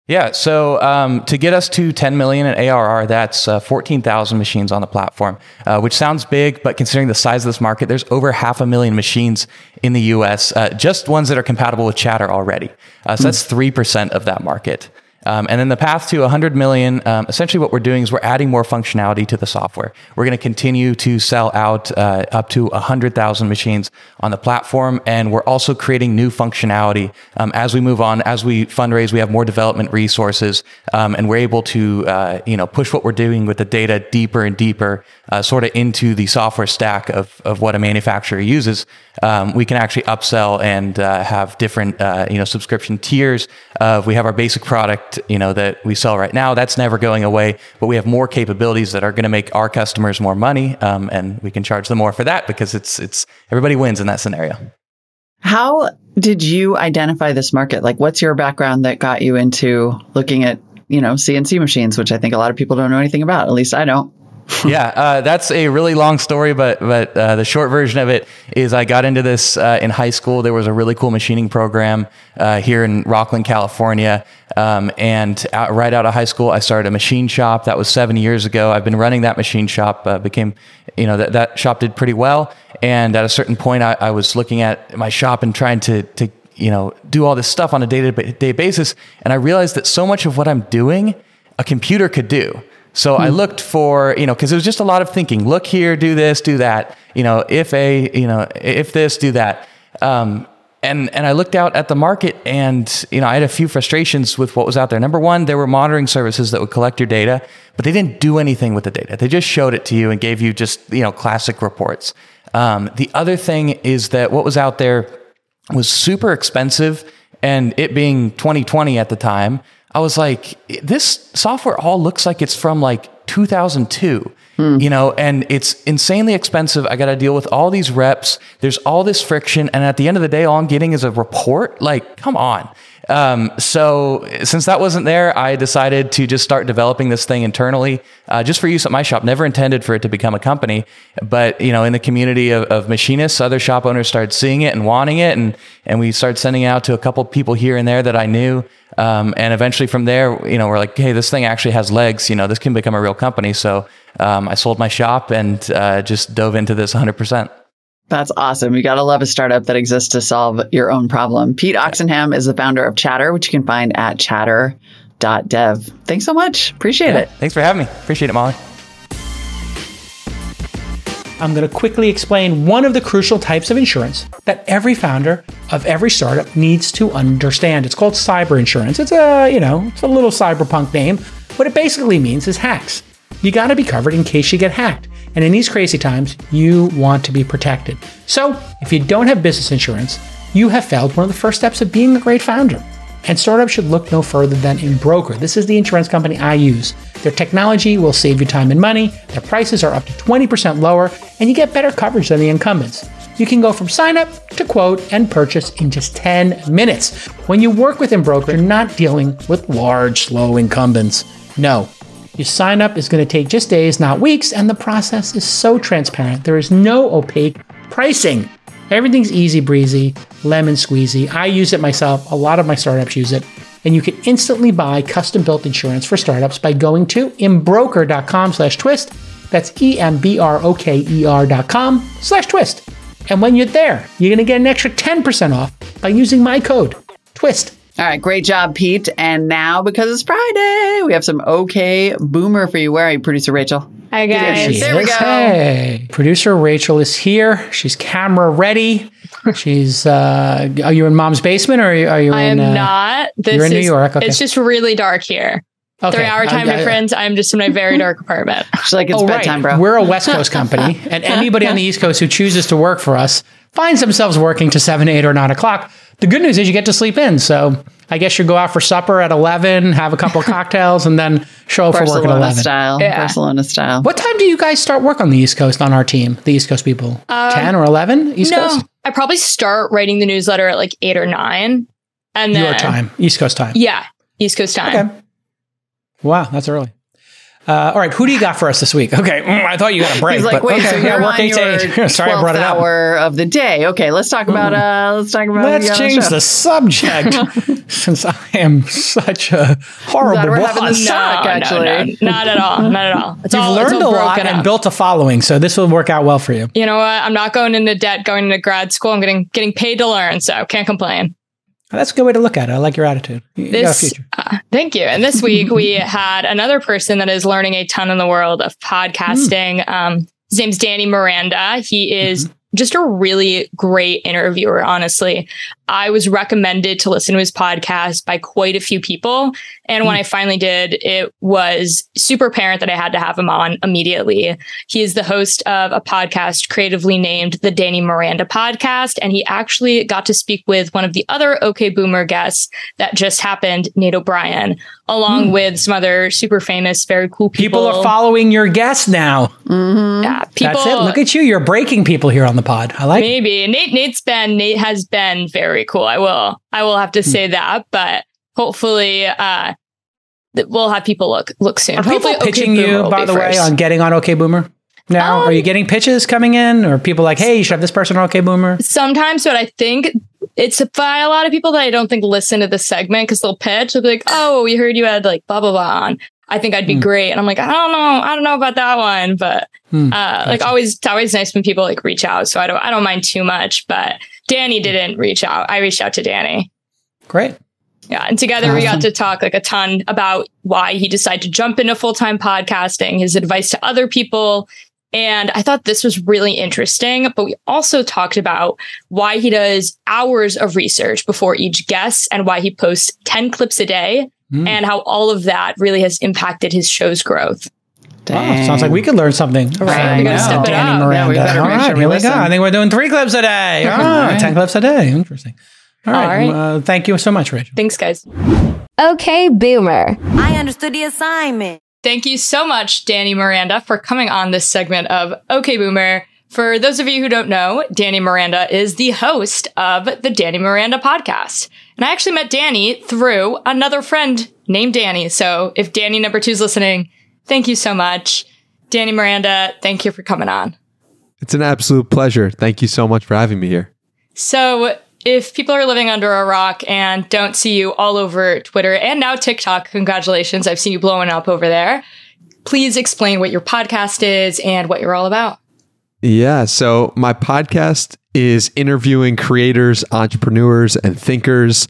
[SPEAKER 4] Yeah. So um, to get us to 10 million in ARR, that's uh, 14,000 machines on the platform, uh, which sounds big, but considering the size of this market, there's over half a million machines in the US, uh, just ones that are compatible with Chatter already. Uh, so that's 3% of that market. Um, and then the path to 100 million, um, essentially what we're doing is we're adding more functionality to the software. We're going to continue to sell out uh, up to 100,000 machines on the platform. And we're also creating new functionality um, as we move on. As we fundraise, we have more development resources um, and we're able to uh, you know, push what we're doing with the data deeper and deeper, uh, sort of into the software stack of, of what a manufacturer uses. Um, we can actually upsell and uh, have different uh, you know, subscription tiers. Of, we have our basic product you know, that we sell right now. That's never going away, but we have more capabilities that are going to make our customers more money, um, and we can charge them more for that because it's it's everybody wins in that scenario.
[SPEAKER 2] How did you identify this market? Like, what's your background that got you into looking at you know CNC machines, which I think a lot of people don't know anything about. At least I don't. *laughs*
[SPEAKER 4] yeah, uh, that's a really long story, but but uh, the short version of it is I got into this uh, in high school. There was a really cool machining program uh, here in Rocklin, California, um, and out, right out of high school, I started a machine shop. That was seven years ago. I've been running that machine shop. Uh, became, you know, that that shop did pretty well. And at a certain point, I, I was looking at my shop and trying to to you know do all this stuff on a day to day basis, and I realized that so much of what I'm doing, a computer could do. So hmm. I looked for, you know, because it was just a lot of thinking. Look here, do this, do that. You know, if a, you know, if this, do that. Um, and and I looked out at the market, and you know, I had a few frustrations with what was out there. Number one, there were monitoring services that would collect your data, but they didn't do anything with the data. They just showed it to you and gave you just you know classic reports. Um, the other thing is that what was out there was super expensive, and it being 2020 at the time, I was like, this software all looks like it's from like 2002. Hmm. You know, and it's insanely expensive. I got to deal with all these reps. There's all this friction. And at the end of the day, all I'm getting is a report. Like, come on. Um, so since that wasn't there, I decided to just start developing this thing internally, uh, just for use at my shop. Never intended for it to become a company, but you know, in the community of, of, machinists, other shop owners started seeing it and wanting it, and and we started sending it out to a couple people here and there that I knew. Um, and eventually from there, you know, we're like, hey, this thing actually has legs. You know, this can become a real company. So um, I sold my shop and uh, just dove into this 100%.
[SPEAKER 2] That's awesome. You got to love a startup that exists to solve your own problem. Pete Oxenham is the founder of Chatter, which you can find at chatter.dev. Thanks so much. Appreciate it.
[SPEAKER 4] Thanks for having me. Appreciate it, Molly.
[SPEAKER 1] I'm going to quickly explain one of the crucial types of insurance that every founder of every startup needs to understand. It's called cyber insurance. It's a, you know, it's a little cyberpunk name. What it basically means is hacks. You got to be covered in case you get hacked. And in these crazy times, you want to be protected. So, if you don't have business insurance, you have failed one of the first steps of being a great founder. And startups should look no further than Embroker. This is the insurance company I use. Their technology will save you time and money, their prices are up to 20% lower, and you get better coverage than the incumbents. You can go from sign up to quote and purchase in just 10 minutes. When you work with Embroker, you're not dealing with large, slow incumbents. No. Your sign up is going to take just days, not weeks, and the process is so transparent. There is no opaque pricing. Everything's easy breezy, lemon squeezy. I use it myself. A lot of my startups use it. And you can instantly buy custom built insurance for startups by going to embroker.com slash twist. That's E-M-B-R-O-K-E-R dot com slash twist. And when you're there, you're going to get an extra 10% off by using my code, TWIST.
[SPEAKER 2] All right, great job, Pete. And now, because it's Friday, we have some okay boomer for you. Where are you, producer Rachel?
[SPEAKER 5] Hi guys.
[SPEAKER 2] she There we go.
[SPEAKER 1] Hey, producer Rachel is here. She's camera ready. She's. Uh, are you in mom's basement or are you, are you
[SPEAKER 5] I
[SPEAKER 1] in?
[SPEAKER 5] am
[SPEAKER 1] uh,
[SPEAKER 5] not. This
[SPEAKER 1] you're in New York, okay.
[SPEAKER 5] It's just really dark here.
[SPEAKER 1] okay.
[SPEAKER 5] Three hour time
[SPEAKER 1] I- I-
[SPEAKER 5] difference. I'm just in my very dark apartment. *laughs*
[SPEAKER 2] She's like, it's
[SPEAKER 1] Oh,
[SPEAKER 2] bedtime,
[SPEAKER 1] right.
[SPEAKER 2] bro.
[SPEAKER 1] We're a West Coast company, *laughs* and anybody on the East Coast who chooses to work for us finds themselves working to seven, eight, or nine o'clock. The good news is you get to sleep in. So I guess you go out for supper at eleven, have a couple of *laughs* cocktails, and then show up for work at
[SPEAKER 2] Barcelona
[SPEAKER 1] eleven.
[SPEAKER 2] style.
[SPEAKER 5] Yeah.
[SPEAKER 2] Barcelona style.
[SPEAKER 1] What time do you guys start work on the East Coast on our team? The East Coast people, ten or eleven East
[SPEAKER 5] Um, no,
[SPEAKER 1] Coast.
[SPEAKER 5] I probably start writing the newsletter at like eight or nine, and then
[SPEAKER 1] Your time, East Coast time.
[SPEAKER 5] Yeah, East Coast time.
[SPEAKER 1] Okay. Wow, that's early. Uh, all right, who do you got for us this week? Okay, mm, I thought you got a break.
[SPEAKER 2] He's like,
[SPEAKER 1] but
[SPEAKER 2] wait,
[SPEAKER 1] okay,
[SPEAKER 2] so
[SPEAKER 1] yeah,
[SPEAKER 2] you're
[SPEAKER 1] work
[SPEAKER 2] on
[SPEAKER 1] eight to
[SPEAKER 2] your
[SPEAKER 1] eight. *laughs* Sorry, I brought
[SPEAKER 2] 12th
[SPEAKER 1] it up.
[SPEAKER 2] hour of the day. Okay, let's talk about uh, let's talk about
[SPEAKER 1] Let's
[SPEAKER 2] the,
[SPEAKER 1] change
[SPEAKER 2] show.
[SPEAKER 1] the subject *laughs* *laughs* since I am such a horrible
[SPEAKER 2] Glad having
[SPEAKER 1] boss.
[SPEAKER 2] this
[SPEAKER 5] No, no,
[SPEAKER 2] actually.
[SPEAKER 5] no, not at all. Not at all. It's
[SPEAKER 1] You've
[SPEAKER 5] all, it's
[SPEAKER 1] learned a lot
[SPEAKER 5] broken
[SPEAKER 1] and
[SPEAKER 5] up.
[SPEAKER 1] built a following, so this will work out well for you.
[SPEAKER 5] you know what? I'm not going into debt, going into grad school. I'm getting getting paid to learn, so can't complain.
[SPEAKER 1] That's a good way to look at it. I like your attitude. You got a
[SPEAKER 5] this
[SPEAKER 1] future.
[SPEAKER 5] uh, thank you. And this week we *laughs* had another person that is learning a ton in the world of podcasting. Um, his name's danny miranda. He is just a really great interviewer honestly. I was recommended to listen to his podcast by quite a few people and when hmm. i finally did it was super apparent that i had to have him on immediately he is the host of a podcast creatively named the danny miranda podcast and he actually got to speak with one of the other okay boomer guests that just happened, Nate O'Brien, along hmm. with some other super famous, very cool people.
[SPEAKER 1] People are following your guest now. Mm-hmm.
[SPEAKER 5] Yeah, people.
[SPEAKER 1] That's it. Look at you. You're breaking people here on the pod. I like it.
[SPEAKER 5] maybe Nate. Nate's been Nate has been very cool. I will. I will
[SPEAKER 1] Hmm.
[SPEAKER 5] have to hmm. say that, but hopefully, uh, we'll have people look look soon.
[SPEAKER 1] Are people
[SPEAKER 5] Hopefully, OK
[SPEAKER 1] pitching
[SPEAKER 5] Boomer
[SPEAKER 1] you, by the way, on getting on OK Boomer? Now,
[SPEAKER 5] Um,
[SPEAKER 1] are you getting pitches coming in, or people like, hey, you should have this person on OK Boomer?
[SPEAKER 5] sometimes, but I think it's by a lot of people that I don't think listen to the segment because they'll pitch. They'll be like, "Oh, we heard you had like blah blah blah." On. I think I'd be
[SPEAKER 1] Hmm.
[SPEAKER 5] great, and I'm like, I don't know, I don't know about that one, but
[SPEAKER 1] Hmm.
[SPEAKER 5] uh, like always, it's always nice when people like reach out. So I don't, I don't mind too much. But Danny didn't reach out. I reached out to Danny.
[SPEAKER 1] Great.
[SPEAKER 5] Yeah, and together we got to talk like a ton about why he decided to jump into full time podcasting, his advice to other people. And I thought this was really interesting. But we also talked about why he does hours of research before each guest and why he posts 10 clips a day
[SPEAKER 1] Mm.
[SPEAKER 5] and how all of that really has impacted his show's growth.
[SPEAKER 1] Wow, sounds like we could learn something.
[SPEAKER 5] Right,
[SPEAKER 1] from,
[SPEAKER 5] we gotta step it
[SPEAKER 1] Danny
[SPEAKER 5] up.
[SPEAKER 1] Miranda.
[SPEAKER 2] Yeah, we better
[SPEAKER 1] All
[SPEAKER 2] make sure we
[SPEAKER 1] here go.
[SPEAKER 2] listen.
[SPEAKER 1] I think we're doing three clips a day. Ah,
[SPEAKER 2] All right.
[SPEAKER 1] 10 clips a day. Interesting. All right.
[SPEAKER 5] All right.
[SPEAKER 1] Uh, thank you so much, Rachel.
[SPEAKER 5] Thanks, guys.
[SPEAKER 6] Okay, Boomer.
[SPEAKER 7] I understood the assignment.
[SPEAKER 5] Thank you so much, Danny Miranda, for coming on this segment of OK Boomer. For those of you who don't know, Danny Miranda is the host of the Danny Miranda podcast. And I actually met Danny through another friend named Danny. So if Danny number two is listening, thank you so much. Danny Miranda, thank you for coming on.
[SPEAKER 8] It's an absolute pleasure. Thank you so much for having me here.
[SPEAKER 5] So, if people are living under a rock and don't see you all over Twitter and now TikTok, congratulations. I've seen you blowing up over there. Please explain what your podcast is and what you're all about.
[SPEAKER 8] Yeah. So my podcast is interviewing creators, entrepreneurs, and thinkers.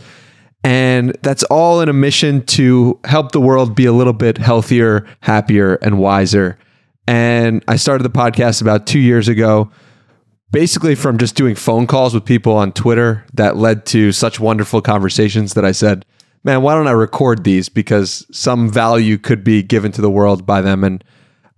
[SPEAKER 8] And that's all in a mission to help the world be a little bit healthier, happier, and wiser. And I started the podcast about two years ago, basically from just doing phone calls with people on Twitter that led to such wonderful conversations that I said, man, why don't I record these? Because some value could be given to the world by them. And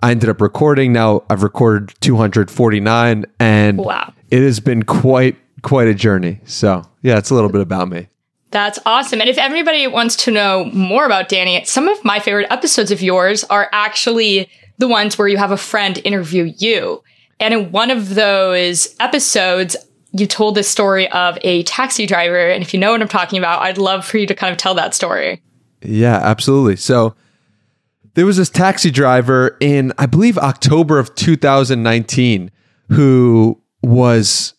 [SPEAKER 8] I ended up recording. Now I've recorded 249 and
[SPEAKER 5] Wow.
[SPEAKER 8] it has been quite quite a journey. So, yeah, it's a little bit about me.
[SPEAKER 5] That's awesome. And if anybody wants to know more about Danny, some of my favorite episodes of yours are actually the ones where you have a friend interview you. And in one of those episodes, you told this story of a taxi driver. And if you know what I'm talking about, I'd love for you to kind of tell that story.
[SPEAKER 8] Yeah, absolutely. So there was this taxi driver in, I believe, October of 2019 who was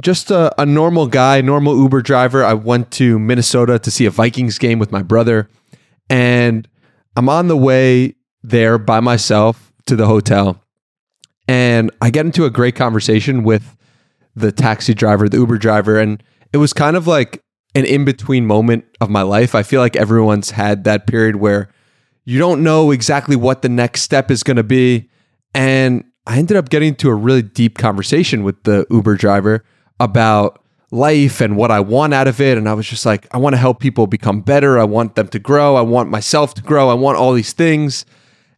[SPEAKER 8] just a, a normal guy, normal Uber driver. I went to Minnesota to see a Vikings game with my brother, and I'm on the way there by myself to the hotel. And I get into a great conversation with the taxi driver, the Uber driver, and it was kind of like an in between moment of my life. I feel like everyone's had that period where you don't know exactly what the next step is going to be. And I ended up getting to a really deep conversation with the Uber driver about life and what I want out of it. And I was just like, I want to help people become better. I want them to grow. I want myself to grow. I want all these things.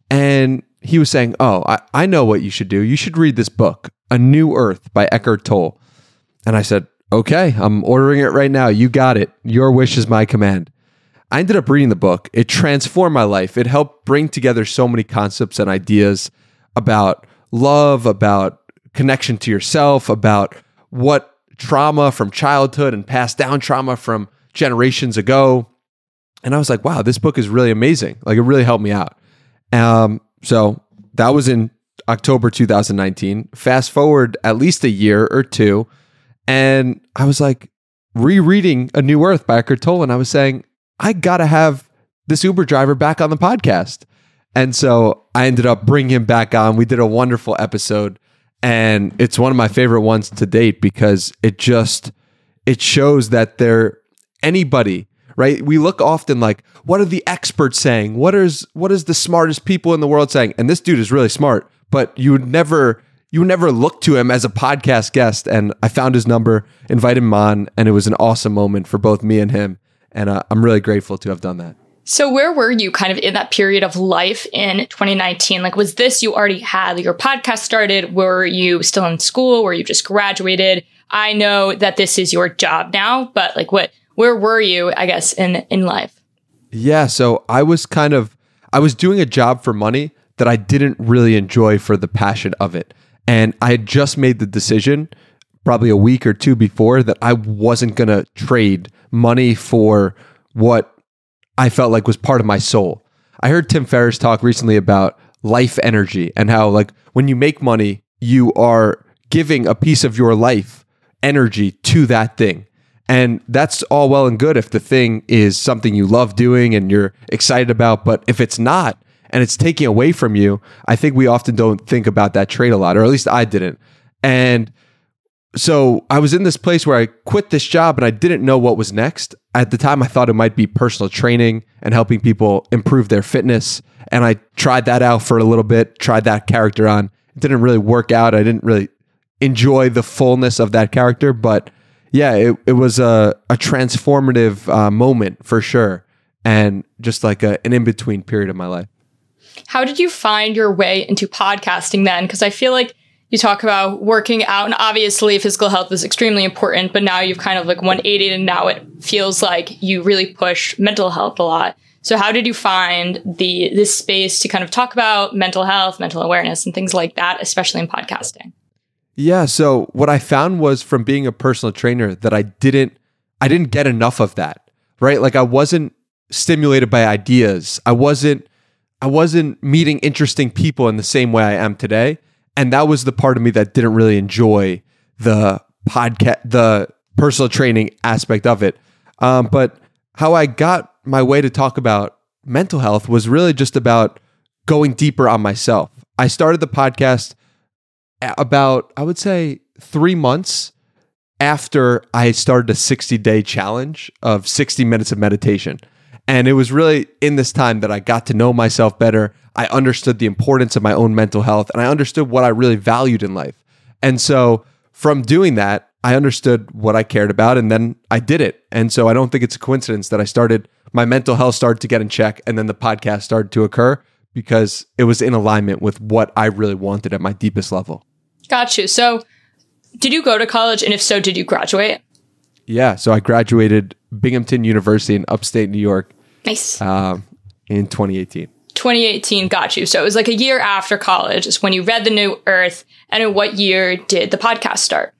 [SPEAKER 8] And he was saying, Oh, I, I know what you should do. You should read this book, A New Earth by Eckhart Tolle. And I said, Okay, I'm ordering it right now. You got it. Your wish is my command. I ended up reading the book. It transformed my life. It helped bring together so many concepts and ideas about love, about connection to yourself, about what trauma from childhood and passed down trauma from generations ago. And I was like, wow, this book is really amazing. Like, it really helped me out. Um, so that was in October 2019. Fast forward at least a year or two, and I was like rereading A New Earth by Eckhart Tolle, and I was saying, I got to have this Uber driver back on the podcast. And so I ended up bringing him back on. We did a wonderful episode, and it's one of my favorite ones to date because it just it shows that there anybody right we look often like what are the experts saying what is what is the smartest people in the world saying and this dude is really smart but you would never you would never look to him as a podcast guest and i found his number invited him on and it was an awesome moment for both me and him and uh, i'm really grateful to have done that
[SPEAKER 5] So where were you kind of in that period of life in 2019? Like was this you already had your podcast started? Were you still in school? Were you just graduated? I know that this is your job now, but like what where were you, I guess, in in life?
[SPEAKER 8] Yeah, so I was kind of I was doing a job for money that I didn't really enjoy for the passion of it. And I had just made the decision probably a week or two before that I wasn't going to trade money for what I felt like was part of my soul. I heard Tim Ferriss talk recently about life energy and how like when you make money, you are giving a piece of your life energy to that thing. And that's all well and good if the thing is something you love doing and you're excited about. But if it's not and it's taking away from you, I think we often don't think about that trade a lot, or at least I didn't. And so I was in this place where I quit this job and I didn't know what was next. At the time, I thought it might be personal training and helping people improve their fitness. And I tried that out for a little bit, tried that character on. It didn't really work out. I didn't really enjoy the fullness of that character, but yeah, it, it was a, a transformative uh, moment for sure. And just like a, an in between period of my life.
[SPEAKER 5] How did you find your way into podcasting then? Because I feel like you talk about working out, and obviously physical health is extremely important, but now you've kind of like 180 and now it feels like you really push mental health a lot. So how did you find the this space to kind of talk about mental health, mental awareness, and things like that, especially in podcasting?
[SPEAKER 8] Yeah. So what I found was from being a personal trainer that I didn't I didn't get enough of that. Right. Like I wasn't stimulated by ideas. I wasn't I wasn't meeting interesting people in the same way I am today. And that was the part of me that didn't really enjoy the podcast the personal training aspect of it. Um, but how I got my way to talk about mental health was really just about going deeper on myself. I started the podcast about, I would say, three months after I started a 60 day challenge of 60 minutes of meditation. And it was really in this time that I got to know myself better. I understood the importance of my own mental health and I understood what I really valued in life. And so from doing that, I understood what I cared about and then I did it. And so I don't think it's a coincidence that I started, my mental health started to get in check and then the podcast started to occur because it was in alignment with what I really wanted at my deepest level.
[SPEAKER 5] Got you. So, did you go to college? And if so, did you graduate?
[SPEAKER 8] Yeah. So I graduated Binghamton University in upstate New York
[SPEAKER 5] Nice.
[SPEAKER 8] um, in 2018.
[SPEAKER 5] 2018 got you. So it was like a year after college is when you read The New Earth. And in what year did the podcast start?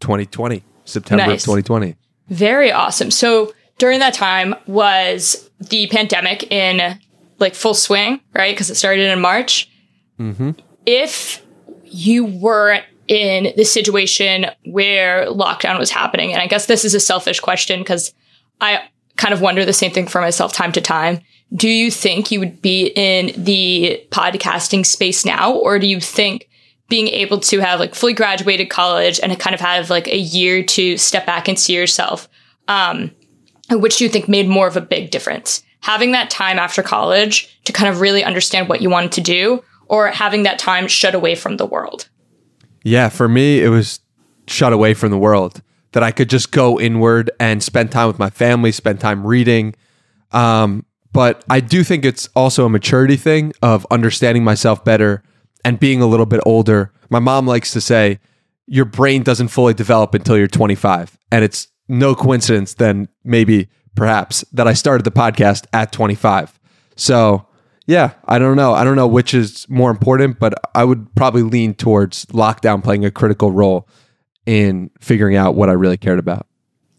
[SPEAKER 8] 2020, September
[SPEAKER 5] Nice.
[SPEAKER 8] of 2020.
[SPEAKER 5] Very awesome. So during that time was the pandemic in like full swing, right? Because it started in March. If you were in the situation where lockdown was happening, and I guess this is a selfish question because I kind of wonder the same thing for myself time to time. Do you think you would be in the podcasting space now, or do you think being able to have like fully graduated college and kind of have like a year to step back and see yourself, um, which do you think made more of a big difference? Having that time after college to kind of really understand what you wanted to do, or having that time shut away from the world?
[SPEAKER 8] Yeah, for me, it was shut away from the world that I could just go inward and spend time with my family, spend time reading. Um, but I do think it's also a maturity thing of understanding myself better and being a little bit older. My mom likes to say, your brain doesn't fully develop until you're 25. And it's no coincidence then maybe perhaps that I started the podcast at 25. So, yeah, I don't know. I don't know which is more important, but I would probably lean towards lockdown playing a critical role in figuring out what I really cared about.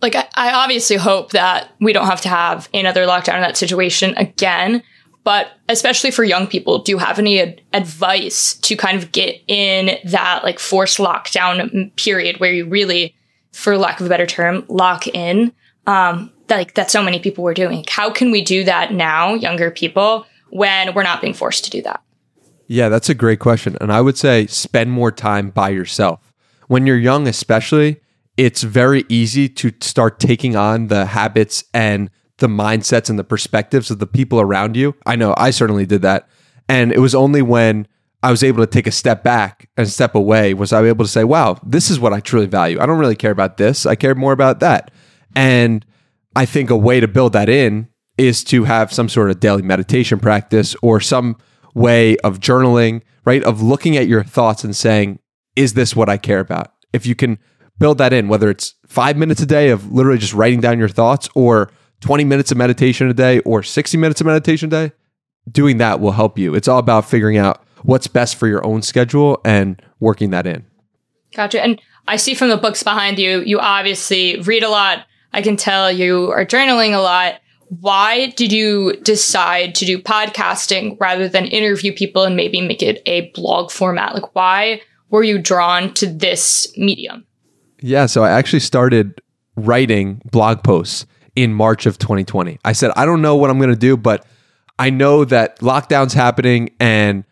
[SPEAKER 5] like I, obviously hope that we don't have to have another lockdown in that situation again but especially for young people do you have any ad- advice to kind of get in that like forced lockdown period where you really for lack of a better term lock in um like that so many people were doing how can we do that now younger people when we're not being forced to do that
[SPEAKER 8] Yeah, that's a great question. And I would say spend more time by yourself. When you're young, especially, it's very easy to start taking on the habits and the mindsets and the perspectives of the people around you. I know I certainly did that. And it was only when I was able to take a step back and step away was I able to say, wow, this is what I truly value. I don't really care about this. I care more about that. And I think a way to build that in is to have some sort of daily meditation practice or some way of journaling, right? Of looking at your thoughts and saying, is this what I care about? If you can build that in, whether it's five minutes a day of literally just writing down your thoughts or 20 minutes of meditation a day or 60 minutes of meditation a day, doing that will help you. It's all about figuring out what's best for your own schedule and working that in.
[SPEAKER 5] Gotcha. And I see from the books behind you, you obviously read a lot. I can tell you are journaling a lot. Why did you decide to do podcasting rather than interview people and maybe make it a blog format? Like, why were you drawn to this medium?
[SPEAKER 8] Yeah, so I actually started writing blog posts in March of 2020. I said, I don't know what I'm going to do, but I know that lockdown's happening and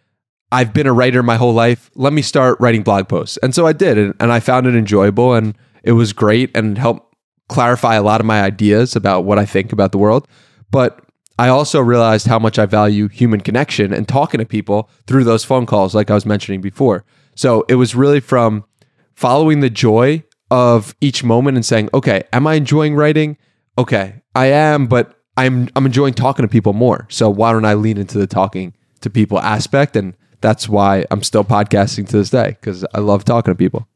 [SPEAKER 8] I've been a writer my whole life. Let me start writing blog posts. And so I did, and, and I found it enjoyable and it was great and helped clarify a lot of my ideas about what I think about the world. But I also realized how much I value human connection and talking to people through those phone calls, like I was mentioning before. So it was really from following the joy of each moment and saying, okay, am I enjoying writing? Okay, I am, but I'm I'm enjoying talking to people more. So why don't I lean into the talking to people aspect? And that's why I'm still podcasting to this day because I love talking to people.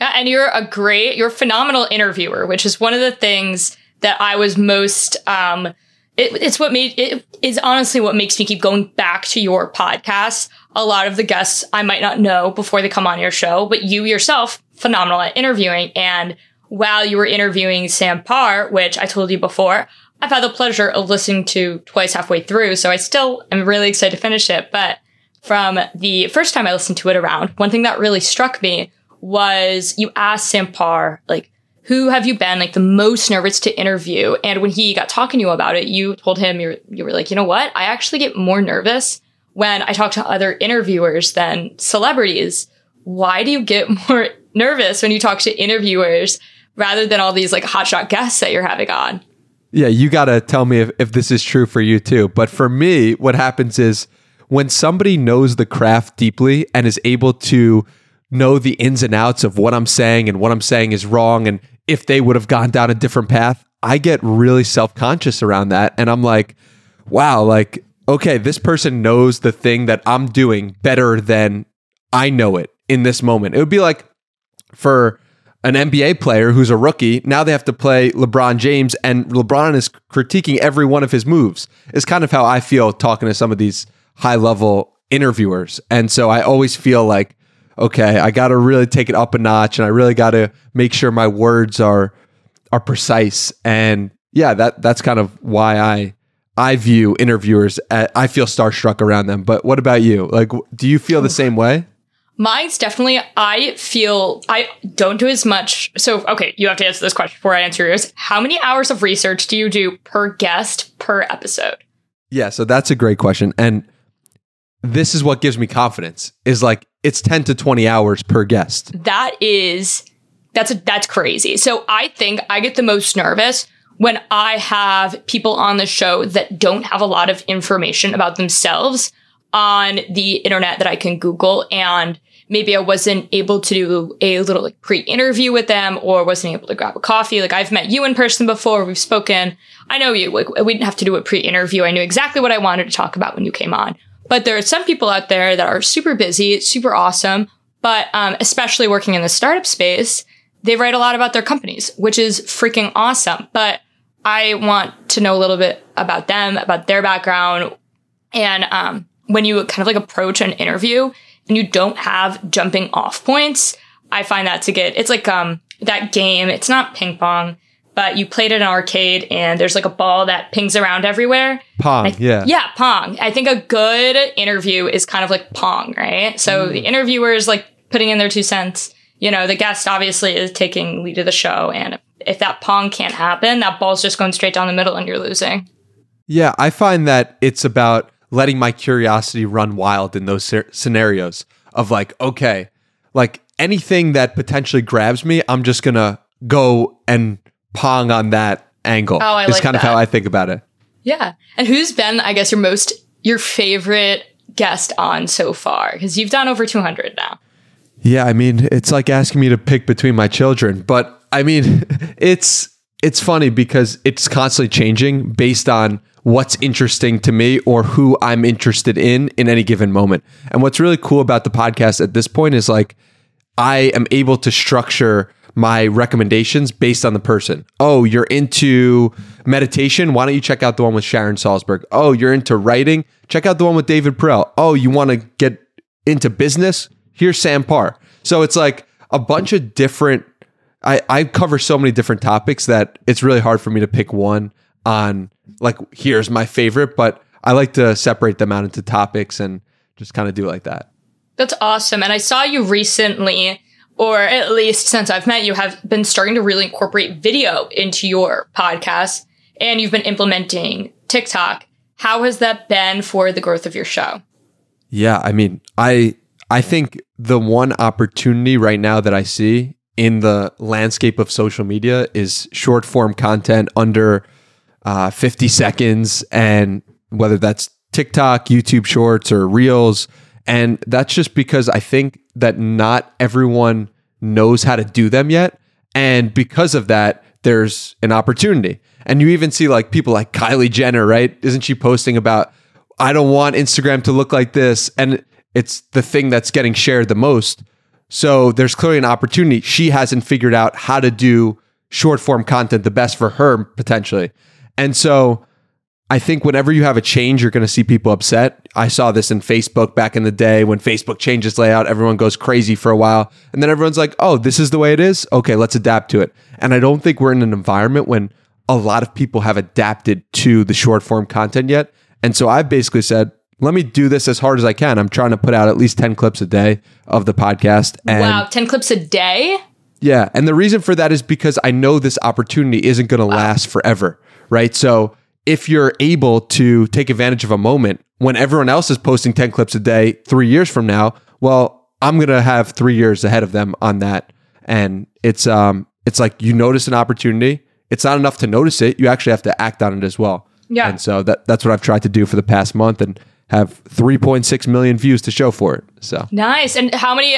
[SPEAKER 5] Yeah, and you're a great, you're a phenomenal interviewer, which is one of the things that I was most. Um, it, it's what made it is honestly what makes me keep going back to your podcast. A lot of the guests I might not know before they come on your show, but you yourself phenomenal at interviewing. And while you were interviewing Sam Parr, which I told you before, I've had the pleasure of listening to twice halfway through, so I still am really excited to finish it. But from the first time I listened to it around, one thing that really struck me was you asked Sam Parr, like, who have you been like the most nervous to interview? And when he got talking to you about it, you told him you were, you were like, you know what? I actually get more nervous when I talk to other interviewers than celebrities. why do you get *laughs* more nervous when you talk to interviewers rather than all these like hotshot guests that you're having on?
[SPEAKER 8] Yeah, you got to tell me if, if this is true for you too. But for me, what happens is when somebody knows the craft deeply and is able to know the ins and outs of what I'm saying and what I'm saying is wrong and if they would have gone down a different path, I get really self conscious around that. And I'm like, wow, like, okay, this person knows the thing that I'm doing better than I know it in this moment. It would be like for an NBA player who's a rookie, now they have to play LeBron James, and LeBron is critiquing every one of his moves. It's kind of how I feel talking to some of these high level interviewers. And so I always feel like, okay, I got to really take it up a notch and I really got to make sure my words are are precise. And yeah, that that's kind of why I I view interviewers at, I feel starstruck around them. But what about you? Like do you feel the oh. same way?
[SPEAKER 5] Mine's definitely, I feel I don't do as much. So, okay, you have to answer this question before I answer yours. How many hours of research do you do per guest per episode?
[SPEAKER 8] Yeah, so that's a great question. And this is what gives me confidence is like it's 10 to 20 hours per guest.
[SPEAKER 5] That is, that's, that's crazy. So I think I get the most nervous when I have people on the show that don't have a lot of information about themselves on the internet that I can Google and maybe I wasn't able to do a little like pre-interview with them or wasn't able to grab a coffee. Like I've met you in person before. We've spoken. I know you. Like, we didn't have to do a pre-interview. I knew exactly what I wanted to talk about when you came on. But there are some people out there that are super busy, super awesome, but um, especially working in the startup space, they write a lot about their companies, which is freaking awesome. But I want to know a little bit about them, about their background. And um, when you kind of like approach an interview, and you don't have jumping off points, I find that to get, it's like, um, that game. It's not ping pong, but you played it in an arcade and there's like a ball that pings around everywhere.
[SPEAKER 8] Pong, yeah.
[SPEAKER 5] Yeah, Pong. I think a good interview is kind of like Pong, right? So mm. the interviewer is like putting in their two cents. You know, the guest obviously is taking lead of the show. And if that Pong can't happen, that ball's just going straight down the middle and you're losing.
[SPEAKER 8] Yeah, I find that it's about letting my curiosity run wild in those scenarios of like, okay, like anything that potentially grabs me, I'm just gonna go and pong on that angle.
[SPEAKER 5] Oh, I
[SPEAKER 8] is
[SPEAKER 5] like
[SPEAKER 8] kind
[SPEAKER 5] that.
[SPEAKER 8] of how I think about it.
[SPEAKER 5] Yeah. And who's been, I guess, your most your favorite guest on so far? Because you've done over 200 now.
[SPEAKER 8] Yeah, I mean, it's like asking me to pick between my children, but I mean, *laughs* it's it's funny because it's constantly changing based on what's interesting to me or who I'm interested in in any given moment. And what's really cool about the podcast at this point is like I am able to structure my recommendations based on the person. Oh, you're into meditation? Why don't you check out the one with Sharon Salzberg? Oh, you're into writing? Check out the one with David Perell. Oh, you want to get into business? Here's Sam Parr. So it's like a bunch of different I, I cover so many different topics that it's really hard for me to pick one on like here's my favorite, but I like to separate them out into topics and just kind of do it like that.
[SPEAKER 5] That's awesome. And I saw you recently, or at least since I've met you, have been starting to really incorporate video into your podcast and you've been implementing TikTok. How has that been for the growth of your show?
[SPEAKER 8] Yeah, I mean, I I think the one opportunity right now that I see in the landscape of social media is short form content under uh, 50 seconds, and whether that's TikTok, YouTube Shorts, or Reels. And that's just because I think that not everyone knows how to do them yet. And because of that, there's an opportunity. And you even see like people like Kylie Jenner, right? Isn't she posting about, I don't want Instagram to look like this? And it's the thing that's getting shared the most. So there's clearly an opportunity. She hasn't figured out how to do short form content the best for her potentially. And so I think whenever you have a change, you're going to see people upset. I saw this in Facebook back in the day when Facebook changes layout, everyone goes crazy for a while. And then everyone's like, oh, this is the way it is. Okay, let's adapt to it. And I don't think we're in an environment when a lot of people have adapted to the short form content yet. And so I've basically said, let me do this as hard as I can. I'm trying to put out at least 10 clips a day of the podcast.
[SPEAKER 5] And wow, 10 clips a day?
[SPEAKER 8] Yeah. And the reason for that is because I know this opportunity isn't going to wow. last forever right? So if you're able to take advantage of a moment when everyone else is posting 10 clips a day three years from now, well, I'm gonna have three years ahead of them on that. And it's um it's like you notice an opportunity. It's not enough to notice it. You actually have to act on it as well.
[SPEAKER 5] Yeah.
[SPEAKER 8] And so that that's what I've tried to do for the past month and have 3.6 million views to show for it. So
[SPEAKER 5] Nice. And how many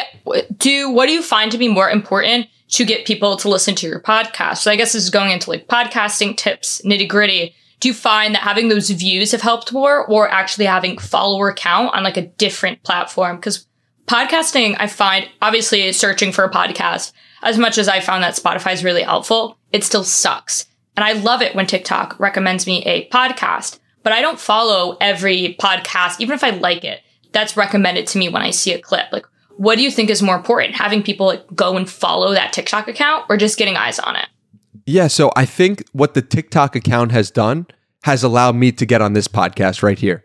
[SPEAKER 5] do what do you find to be more important to get people to listen to your podcast? So I guess this is going into like podcasting tips, nitty gritty. Do you find that having those views have helped more or actually having follower count on like a different platform? Because podcasting, I find obviously searching for a podcast, as much as I found that Spotify is really helpful, it still sucks. And I love it when TikTok recommends me a podcast, but I don't follow every podcast, even if I like it, that's recommended to me when I see a clip. Like, what do you think is more important? Having people like go and follow that TikTok account or just getting eyes on it?
[SPEAKER 8] Yeah, so I think what the TikTok account has done has allowed me to get on this podcast right here.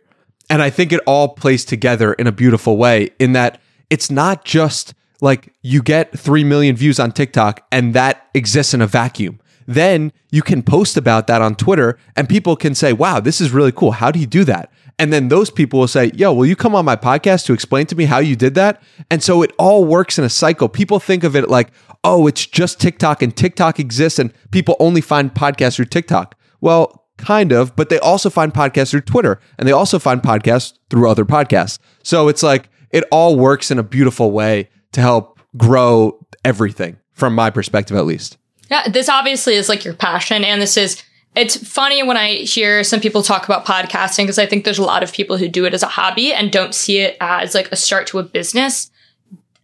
[SPEAKER 8] And I think it all plays together in a beautiful way in that it's not just like you get 3 million views on TikTok and that exists in a vacuum. Then you can post about that on Twitter and people can say, wow, this is really cool. How do you do that? And then those people will say, yo, will you come on my podcast to explain to me how you did that? And so it all works in a cycle. People think of it like, oh, it's just TikTok and TikTok exists and people only find podcasts through TikTok. Well, kind of, but they also find podcasts through Twitter and they also find podcasts through other podcasts. So it's like it all works in a beautiful way to help grow everything from my perspective, at least.
[SPEAKER 5] Yeah, this obviously is like your passion. And this is, it's funny when I hear some people talk about podcasting because I think there's a lot of people who do it as a hobby and don't see it as like a start to a business.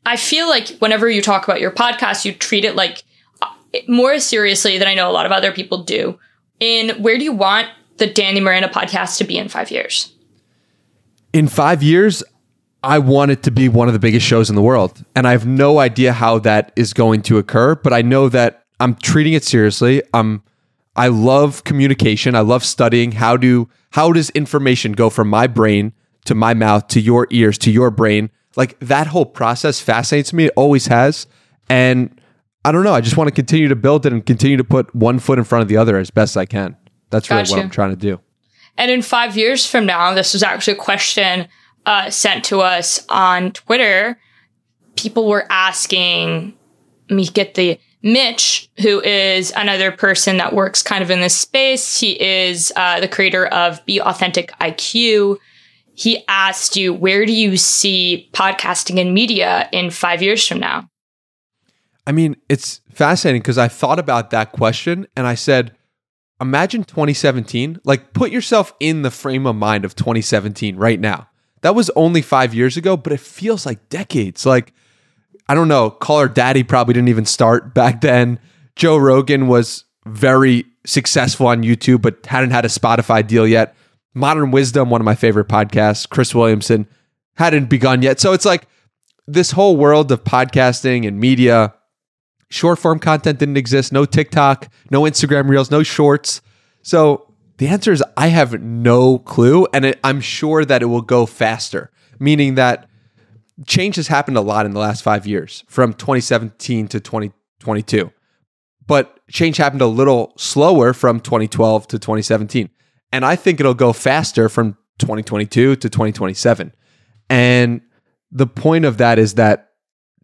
[SPEAKER 5] I feel like whenever you talk about your podcast, you treat it like uh, more seriously than I know a lot of other people do. In where do you want the Danny Miranda podcast to be in five years?
[SPEAKER 8] In five years, I want it to be one of the biggest shows in the world. And I have no idea how that is going to occur, but I know that I'm treating it seriously. I'm I love communication. I love studying how do how does information go from my brain to my mouth to your ears to your brain. Like that whole process fascinates me. It always has. And I don't know. I just want to continue to build it and continue to put one foot in front of the other as best I can. That's really
[SPEAKER 5] Gotcha.
[SPEAKER 8] what I'm trying to do.
[SPEAKER 5] And in five years from now, this was actually a question uh, sent to us on Twitter. People were asking me get the Mitch, who is another person that works kind of in this space. He is uh, the creator of Be Authentic IQ. He asked you, where do you see podcasting and media in five years from now?
[SPEAKER 8] I mean, it's fascinating because I thought about that question and I said, imagine 2017. Like, put yourself in the frame of mind of 2017 right now. That was only five years ago, but it feels like decades. Like, I don't know, Call Her Daddy probably didn't even start back then. Joe Rogan was very successful on YouTube, but hadn't had a Spotify deal yet. Modern Wisdom, one of my favorite podcasts, Chris Williamson, hadn't begun yet. So it's like this whole world of podcasting and media, short form content didn't exist. No TikTok, no Instagram Reels, no shorts. So the answer is I have no clue. And it, I'm sure that it will go faster, meaning that change has happened a lot in the last five years from 2017 to 2022. But change happened a little slower from 2012 to 2017. And I think it'll go faster from 2022 to 2027. And the point of that is that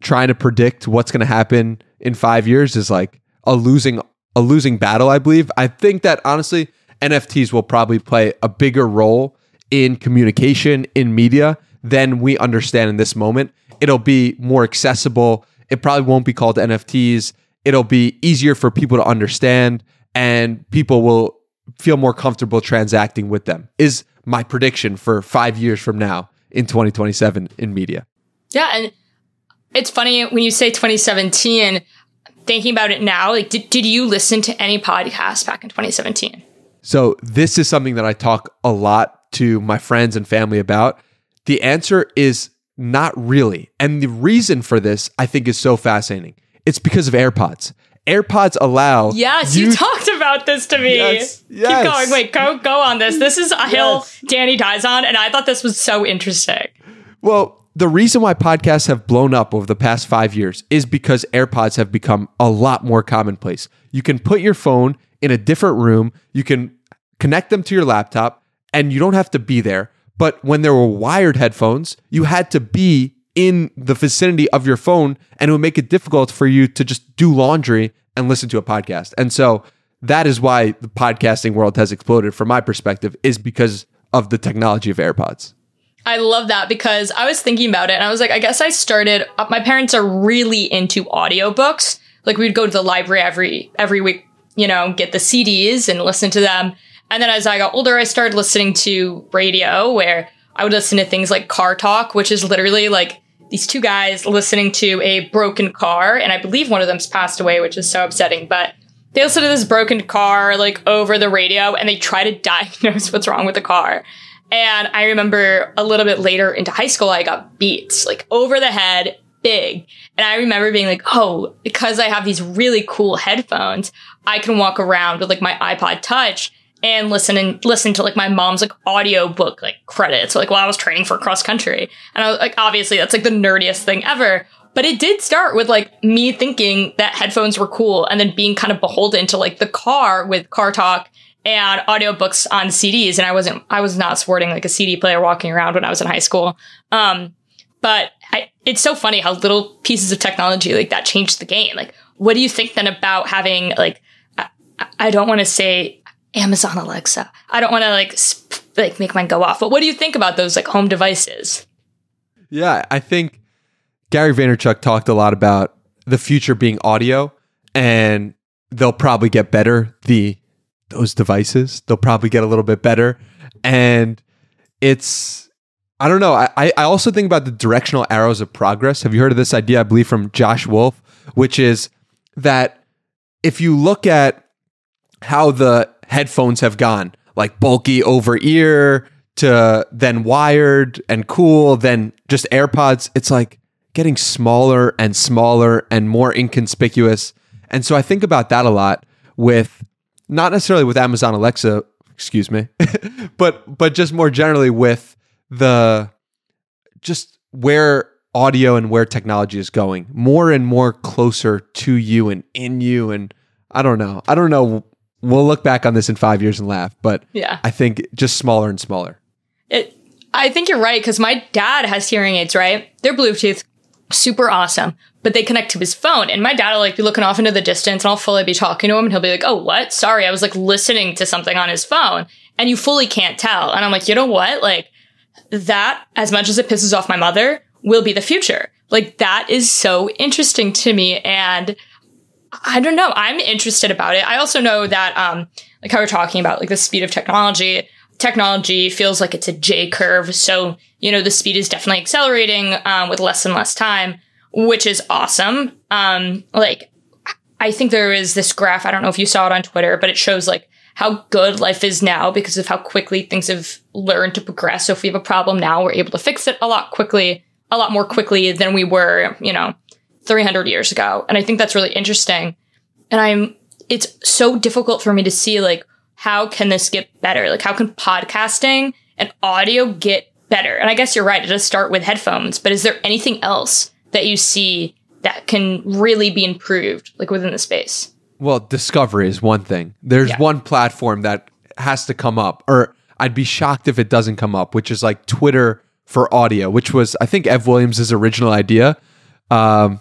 [SPEAKER 8] trying to predict what's going to happen in 5 years is like a losing a losing battle, I believe. I think that honestly NFTs will probably play a bigger role in communication in media than we understand in this moment. It'll be more accessible. It probably won't be called NFTs. It'll be easier for people to understand and people will feel more comfortable transacting with them. Is my prediction for 5 years from now in 2027 in media.
[SPEAKER 5] Yeah, and it's funny when you say 2017, thinking about it now, like did, did you listen to any podcast back in 2017?
[SPEAKER 8] So, this is something that I talk a lot to my friends and family about. The answer is not really. And the reason for this, I think, is so fascinating. It's because of AirPods. AirPods allow.
[SPEAKER 5] Yes, you, talked about this to me.
[SPEAKER 8] Yes,
[SPEAKER 5] Keep going. Wait, go go on this. This is a hill Danny dies on, and I thought this was so interesting.
[SPEAKER 8] Well, the reason why podcasts have blown up over the past five years is because AirPods have become a lot more commonplace. You can put your phone in a different room, you can connect them to your laptop, and you don't have to be there. But when there were wired headphones, you had to be in the vicinity of your phone and it would make it difficult for you to just do laundry and listen to a podcast. And so that is why the podcasting world has exploded from my perspective is because of the technology of AirPods.
[SPEAKER 5] I love that because I was thinking about it and I was like, I guess I started, uh, my parents are really into audiobooks. Like we'd go to the library every, every week, you know, get the CDs and listen to them. And then as I got older, I started listening to radio where I would listen to things like Car Talk, which is literally like these two guys listening to a broken car. And I believe one of them's passed away, which is so upsetting. But they listen to this broken car like over the radio and they try to *laughs* diagnose what's wrong with the car. And I remember a little bit later into high school, I got beats like over the head, big. And I remember being like, oh, because I have these really cool headphones, I can walk around with like my iPod touch and listen and listen to like my mom's like audio book like credits like while I was training for cross country. And I was like, obviously that's like the nerdiest thing ever. But it did start with like me thinking that headphones were cool and then being kind of beholden to like the car with car talk and audiobooks on CDs. And I wasn't, I was not sporting like a CD player walking around when I was in high school. Um, but I, it's so funny how little pieces of technology like that changed the game. Like, what do you think then about having like, I, I don't want to say Amazon Alexa. I don't want to like sp- like make mine go off. But what do you think about those like home devices?
[SPEAKER 8] Yeah, I think Gary Vaynerchuk talked a lot about the future being audio and they'll probably get better the those devices. They'll probably get a little bit better and it's I don't know. I, I also think about the directional arrows of progress. Have you heard of this idea? I believe from Josh Wolfe, which is that if you look at how the headphones have gone, like bulky over ear to then wired and cool, then just AirPods. It's like getting smaller and smaller and more inconspicuous. And so I think about that a lot with not necessarily with Amazon Alexa, excuse me, *laughs* but but just more generally with the just where audio and where technology is going more and more closer to you and in you and I don't know. I don't know we'll look back on this in five years and laugh, but
[SPEAKER 5] yeah,
[SPEAKER 8] I think just smaller and smaller.
[SPEAKER 5] It, I think you're right because my dad has hearing aids, right? They're Bluetooth, super awesome, but they connect to his phone. And my dad will like be looking off into the distance, and I'll fully be talking to him, and he'll be like, "Oh, what? Sorry, I was like listening to something on his phone," and you fully can't tell. And I'm like, you know what? Like that, as much as it pisses off my mother, will be the future. Like that is so interesting to me, and I don't know. I'm interested about it. I also know that, um, like how we're talking about, like the speed of technology. Technology feels like it's a J curve. So, you know, the speed is definitely accelerating um, with less and less time, which is awesome. Um, like, I think there is this graph. I don't know if you saw it on Twitter, but it shows like how good life is now because of how quickly things have learned to progress. So if we have a problem now, we're able to fix it a lot quickly, a lot more quickly than we were, you know, 300 years ago. And I think that's really interesting. And I'm, it's so difficult for me to see like, how can this get better? Like, how can podcasting and audio get better? And I guess you're right. It does start with headphones, but is there anything else that you see that can really be improved, like within the space?
[SPEAKER 8] Well, discovery is one thing. There's yeah. one platform that has to come up, or I'd be shocked if it doesn't come up, which is like Twitter for audio, which was, I think, Ev Williams' original idea. Um,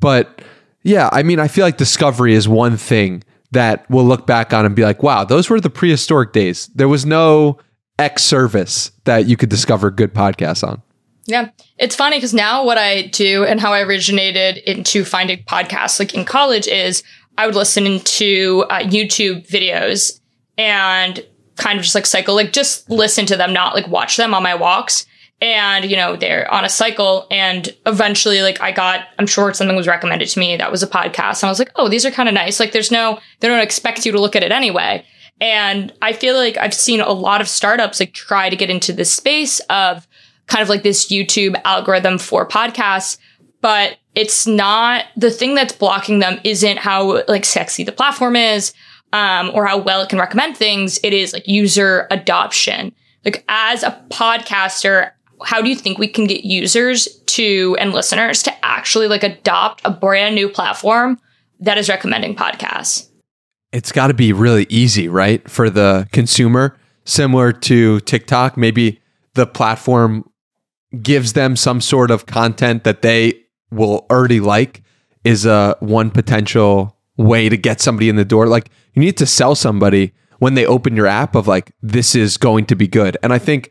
[SPEAKER 8] but yeah, I mean, I feel like discovery is one thing that we'll look back on and be like, wow, those were the prehistoric days. There was no X service that you could discover good podcasts on.
[SPEAKER 5] Yeah. It's funny because now what I do and how I originated into finding podcasts, like in college, is I would listen to uh, YouTube videos and kind of just like cycle, like just listen to them, not like watch them on my walks and you know they're on a cycle. And eventually like i got i'm sure something was recommended to me. That was a podcast. And i was like oh these are kind of nice. Like there's no they don't expect you to look at it anyway. And i feel like i've seen a lot of startups like try to get into this space of kind of like this youtube algorithm for podcasts. But it's not the thing that's blocking them isn't how like sexy the platform is um, or how well it can recommend things. It is like user adoption. Like as a podcaster how do you think we can get users to and listeners to actually like adopt a brand new platform that is recommending podcasts?
[SPEAKER 8] It's got to be really easy, right? For the consumer, similar to TikTok, maybe the platform gives them some sort of content that they will already like is a one potential way to get somebody in the door. Like you need to sell somebody when they open your app of like this is going to be good. And I think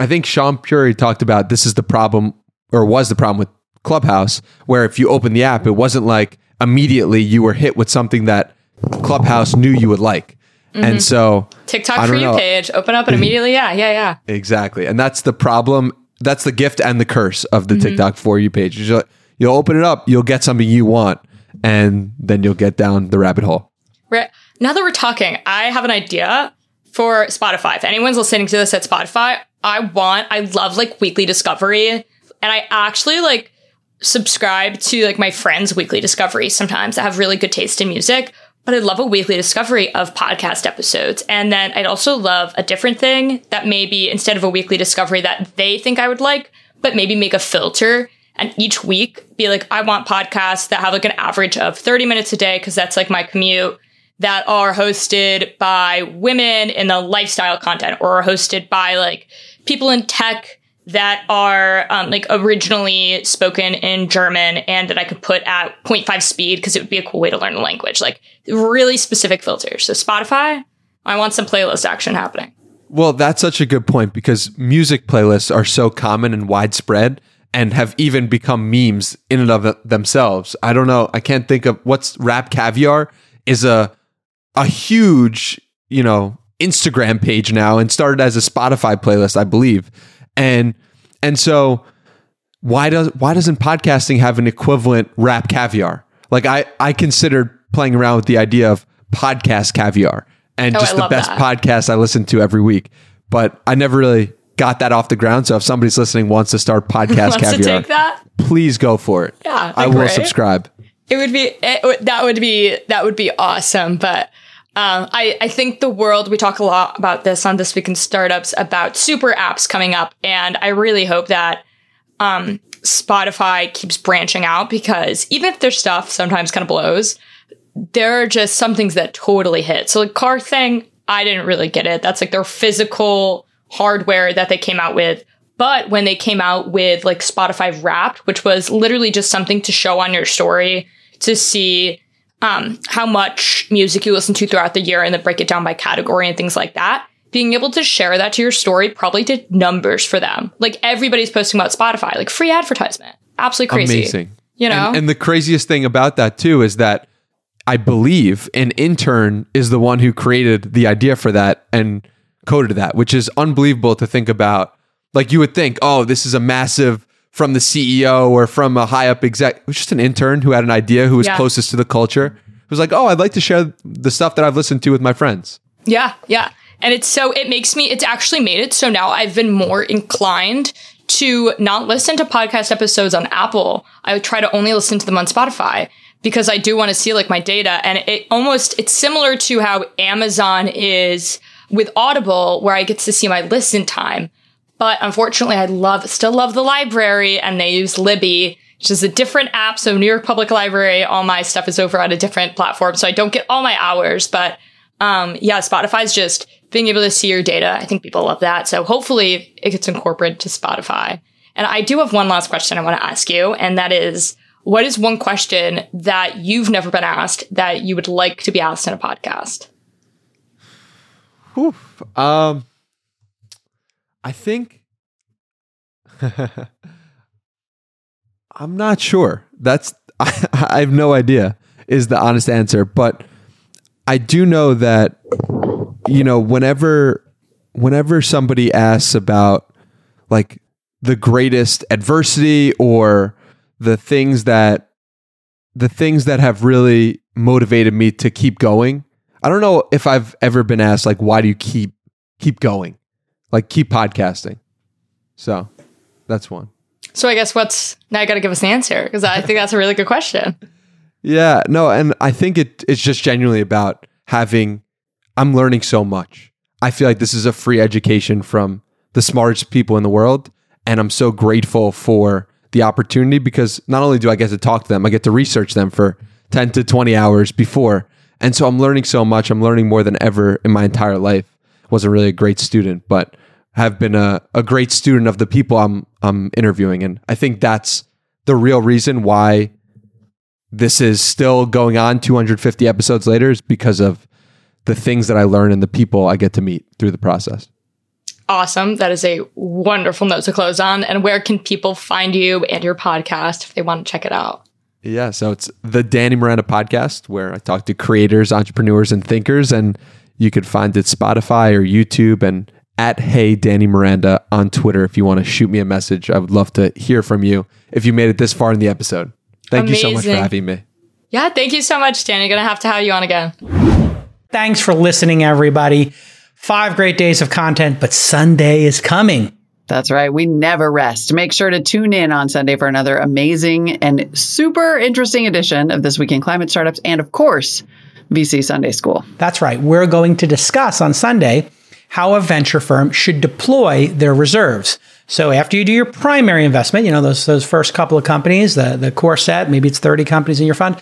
[SPEAKER 8] I think Shaan Puri talked about this is the problem or was the problem with Clubhouse where if you open the app it wasn't like immediately you were hit with something that Clubhouse knew you would like. And mm-hmm. so
[SPEAKER 5] TikTok for you page, open up and immediately, yeah, yeah, yeah.
[SPEAKER 8] Exactly. And that's the problem. That's the gift and the curse of the mm-hmm. TikTok for you page. You'll, you'll open it up, you'll get something you want, and then you'll get down the rabbit hole.
[SPEAKER 5] Right. Now that we're talking, I have an idea for Spotify. If anyone's listening to this at Spotify, I want, I love like weekly discovery. And I actually like subscribe to like my friends' weekly discovery sometimes that have really good taste in music. But I'd love a weekly discovery of podcast episodes. And then I'd also love a different thing that maybe instead of a weekly discovery that they think I would like, but maybe make a filter and each week be like, I want podcasts that have like an average of 30 minutes a day because that's like my commute that are hosted by women in the lifestyle content or are hosted by like people in tech that are um, like originally spoken in German and that I could put at 0.5 speed because it would be a cool way to learn the language. Like really specific filters. So Spotify, I want some playlist action happening.
[SPEAKER 8] Well, that's such a good point because music playlists are so common and widespread and have even become memes in and of themselves. I don't know. I can't think of what's Rap Caviar is a a huge, you know, Instagram page now and started as a Spotify playlist, I believe. And and so why does why doesn't podcasting have an equivalent Rap Caviar? Like I I considered playing around with the idea of podcast caviar and
[SPEAKER 5] Oh,
[SPEAKER 8] just
[SPEAKER 5] I
[SPEAKER 8] the best
[SPEAKER 5] that.
[SPEAKER 8] podcast I listen to every week. But I never really got that off the ground. So if somebody's listening wants to start *laughs* podcast caviar,
[SPEAKER 5] that?
[SPEAKER 8] please go for it.
[SPEAKER 5] Yeah,
[SPEAKER 8] I will
[SPEAKER 5] right?
[SPEAKER 8] subscribe.
[SPEAKER 5] It would be it, that would be that would be awesome. But um, I I think the world we talk a lot about this on this week in startups about super apps coming up, and I really hope that um, Spotify keeps branching out because even if their stuff sometimes kind of blows, there are just some things that totally hit. So like car thing, I didn't really get it. That's like their physical hardware that they came out with. But when they came out with like Spotify Wrapped, which was literally just something to show on your story to see um, how much music you listen to throughout the year and then break it down by category and things like that. Being able to share that to your story probably did numbers for them. Like everybody's posting about Spotify, like free advertisement. Absolutely crazy.
[SPEAKER 8] Amazing.
[SPEAKER 5] You know?
[SPEAKER 8] And, and the craziest thing about that too is that I believe an intern is the one who created the idea for that and coded that, which is unbelievable to think about. Like you would think, oh, this is a massive from the CEO or from a high up exec. It was just an intern who had an idea who was
[SPEAKER 5] Yeah.
[SPEAKER 8] closest to the culture. Who was like, oh, I'd like to share the stuff that I've listened to with my friends.
[SPEAKER 5] Yeah, yeah. And it's so, it makes me, it's actually made it so now I've been more inclined to not listen to podcast episodes on Apple. I would try to only listen to them on Spotify because I do want to see like my data. And it almost, it's similar to how Amazon is with Audible, where I get to see my listen time. But unfortunately, I love, still love the library and they use Libby, which is a different app. So New York Public Library, all my stuff is over on a different platform. So I don't get all my hours, but um, yeah, Spotify's just being able to see your data. I think people love that. So hopefully it gets incorporated to Spotify. And I do have one last question I want to ask you, and that is what is one question that you've never been asked that you would like to be asked in a podcast?
[SPEAKER 8] Um, I think *laughs* I'm not sure. That's *laughs* I, I have no idea is the honest answer, but I do know that you know whenever whenever somebody asks about like the greatest adversity or the things that the things that have really motivated me to keep going. I don't know if I've ever been asked like why do you keep keep going? Like keep podcasting. So, that's one.
[SPEAKER 5] So I guess what's now you got to give us the answer because I think that's a really good question.
[SPEAKER 8] Yeah, no, and I think it it's just genuinely about having I'm learning so much. I feel like this is a free education from the smartest people in the world and I'm so grateful for the opportunity because not only do I get to talk to them, I get to research them for 10 to 20 hours before. And so I'm learning so much. I'm learning more than ever in my entire life. Wasn't really a great student, but have been a, a great student of the people I'm I'm interviewing. And I think that's the real reason why this is still going on 250 episodes later is because of the things that I learn and the people I get to meet through the process.
[SPEAKER 5] Awesome. That is a wonderful note to close on. And where can people find you and your podcast if they want to check it out?
[SPEAKER 8] Yeah, so it's the Danny Miranda podcast where I talk to creators, entrepreneurs, and thinkers, and you could find it Spotify or YouTube and at Hey Danny Miranda on Twitter if you want to shoot me a message. I would love to hear from you if you made it this far in the episode. Thank you so much for having me.
[SPEAKER 5] Yeah, thank you so much, Danny. Gonna have to have you on again.
[SPEAKER 1] Thanks for listening, everybody. Five great days of content, but Sunday is coming.
[SPEAKER 2] That's right. We never rest. Make sure to tune in on Sunday for another amazing and super interesting edition of This Week in Climate Startups and, of course, VC Sunday School.
[SPEAKER 1] That's right. We're going to discuss on Sunday how a venture firm should deploy their reserves. So after you do your primary investment, you know, those those first couple of companies, the the core set, maybe it's 30 companies in your fund.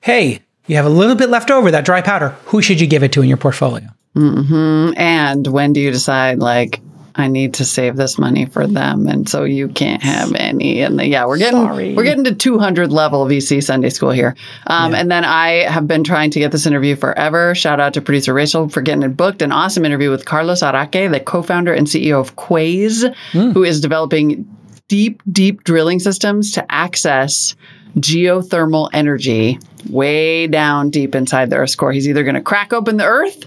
[SPEAKER 1] Hey, you have a little bit left over, that dry powder. Who should you give it to in your portfolio? Mm-hmm.
[SPEAKER 2] And when do you decide, like, I need to save this money for them, and so you can't have any? And the, yeah, we're getting
[SPEAKER 1] Sorry.
[SPEAKER 2] we're getting to 200 level VC Sunday School here. Um, And then I have been trying to get this interview forever. Shout out to producer Rachel for getting it booked. An awesome interview with Carlos Araque, the co-founder and CEO of Quaise, who is developing deep, deep drilling systems to access geothermal energy way down deep inside the Earth's core. He's either going to crack open the Earth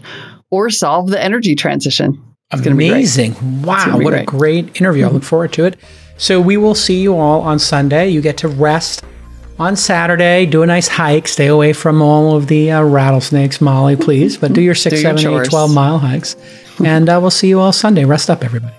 [SPEAKER 2] or solve the energy transition. It's great.
[SPEAKER 1] Amazing. Wow, what a
[SPEAKER 2] great. Mm-hmm.
[SPEAKER 1] interview. I look forward to it. So we will see you all on Sunday. You get to rest on Saturday, do a nice hike, stay away from all of the uh, rattlesnakes, Molly, please, but do your *laughs* six,
[SPEAKER 2] Do your
[SPEAKER 1] seven, eight, 12 mile hikes. and uh, we'll see you all Sunday. Rest up, everybody.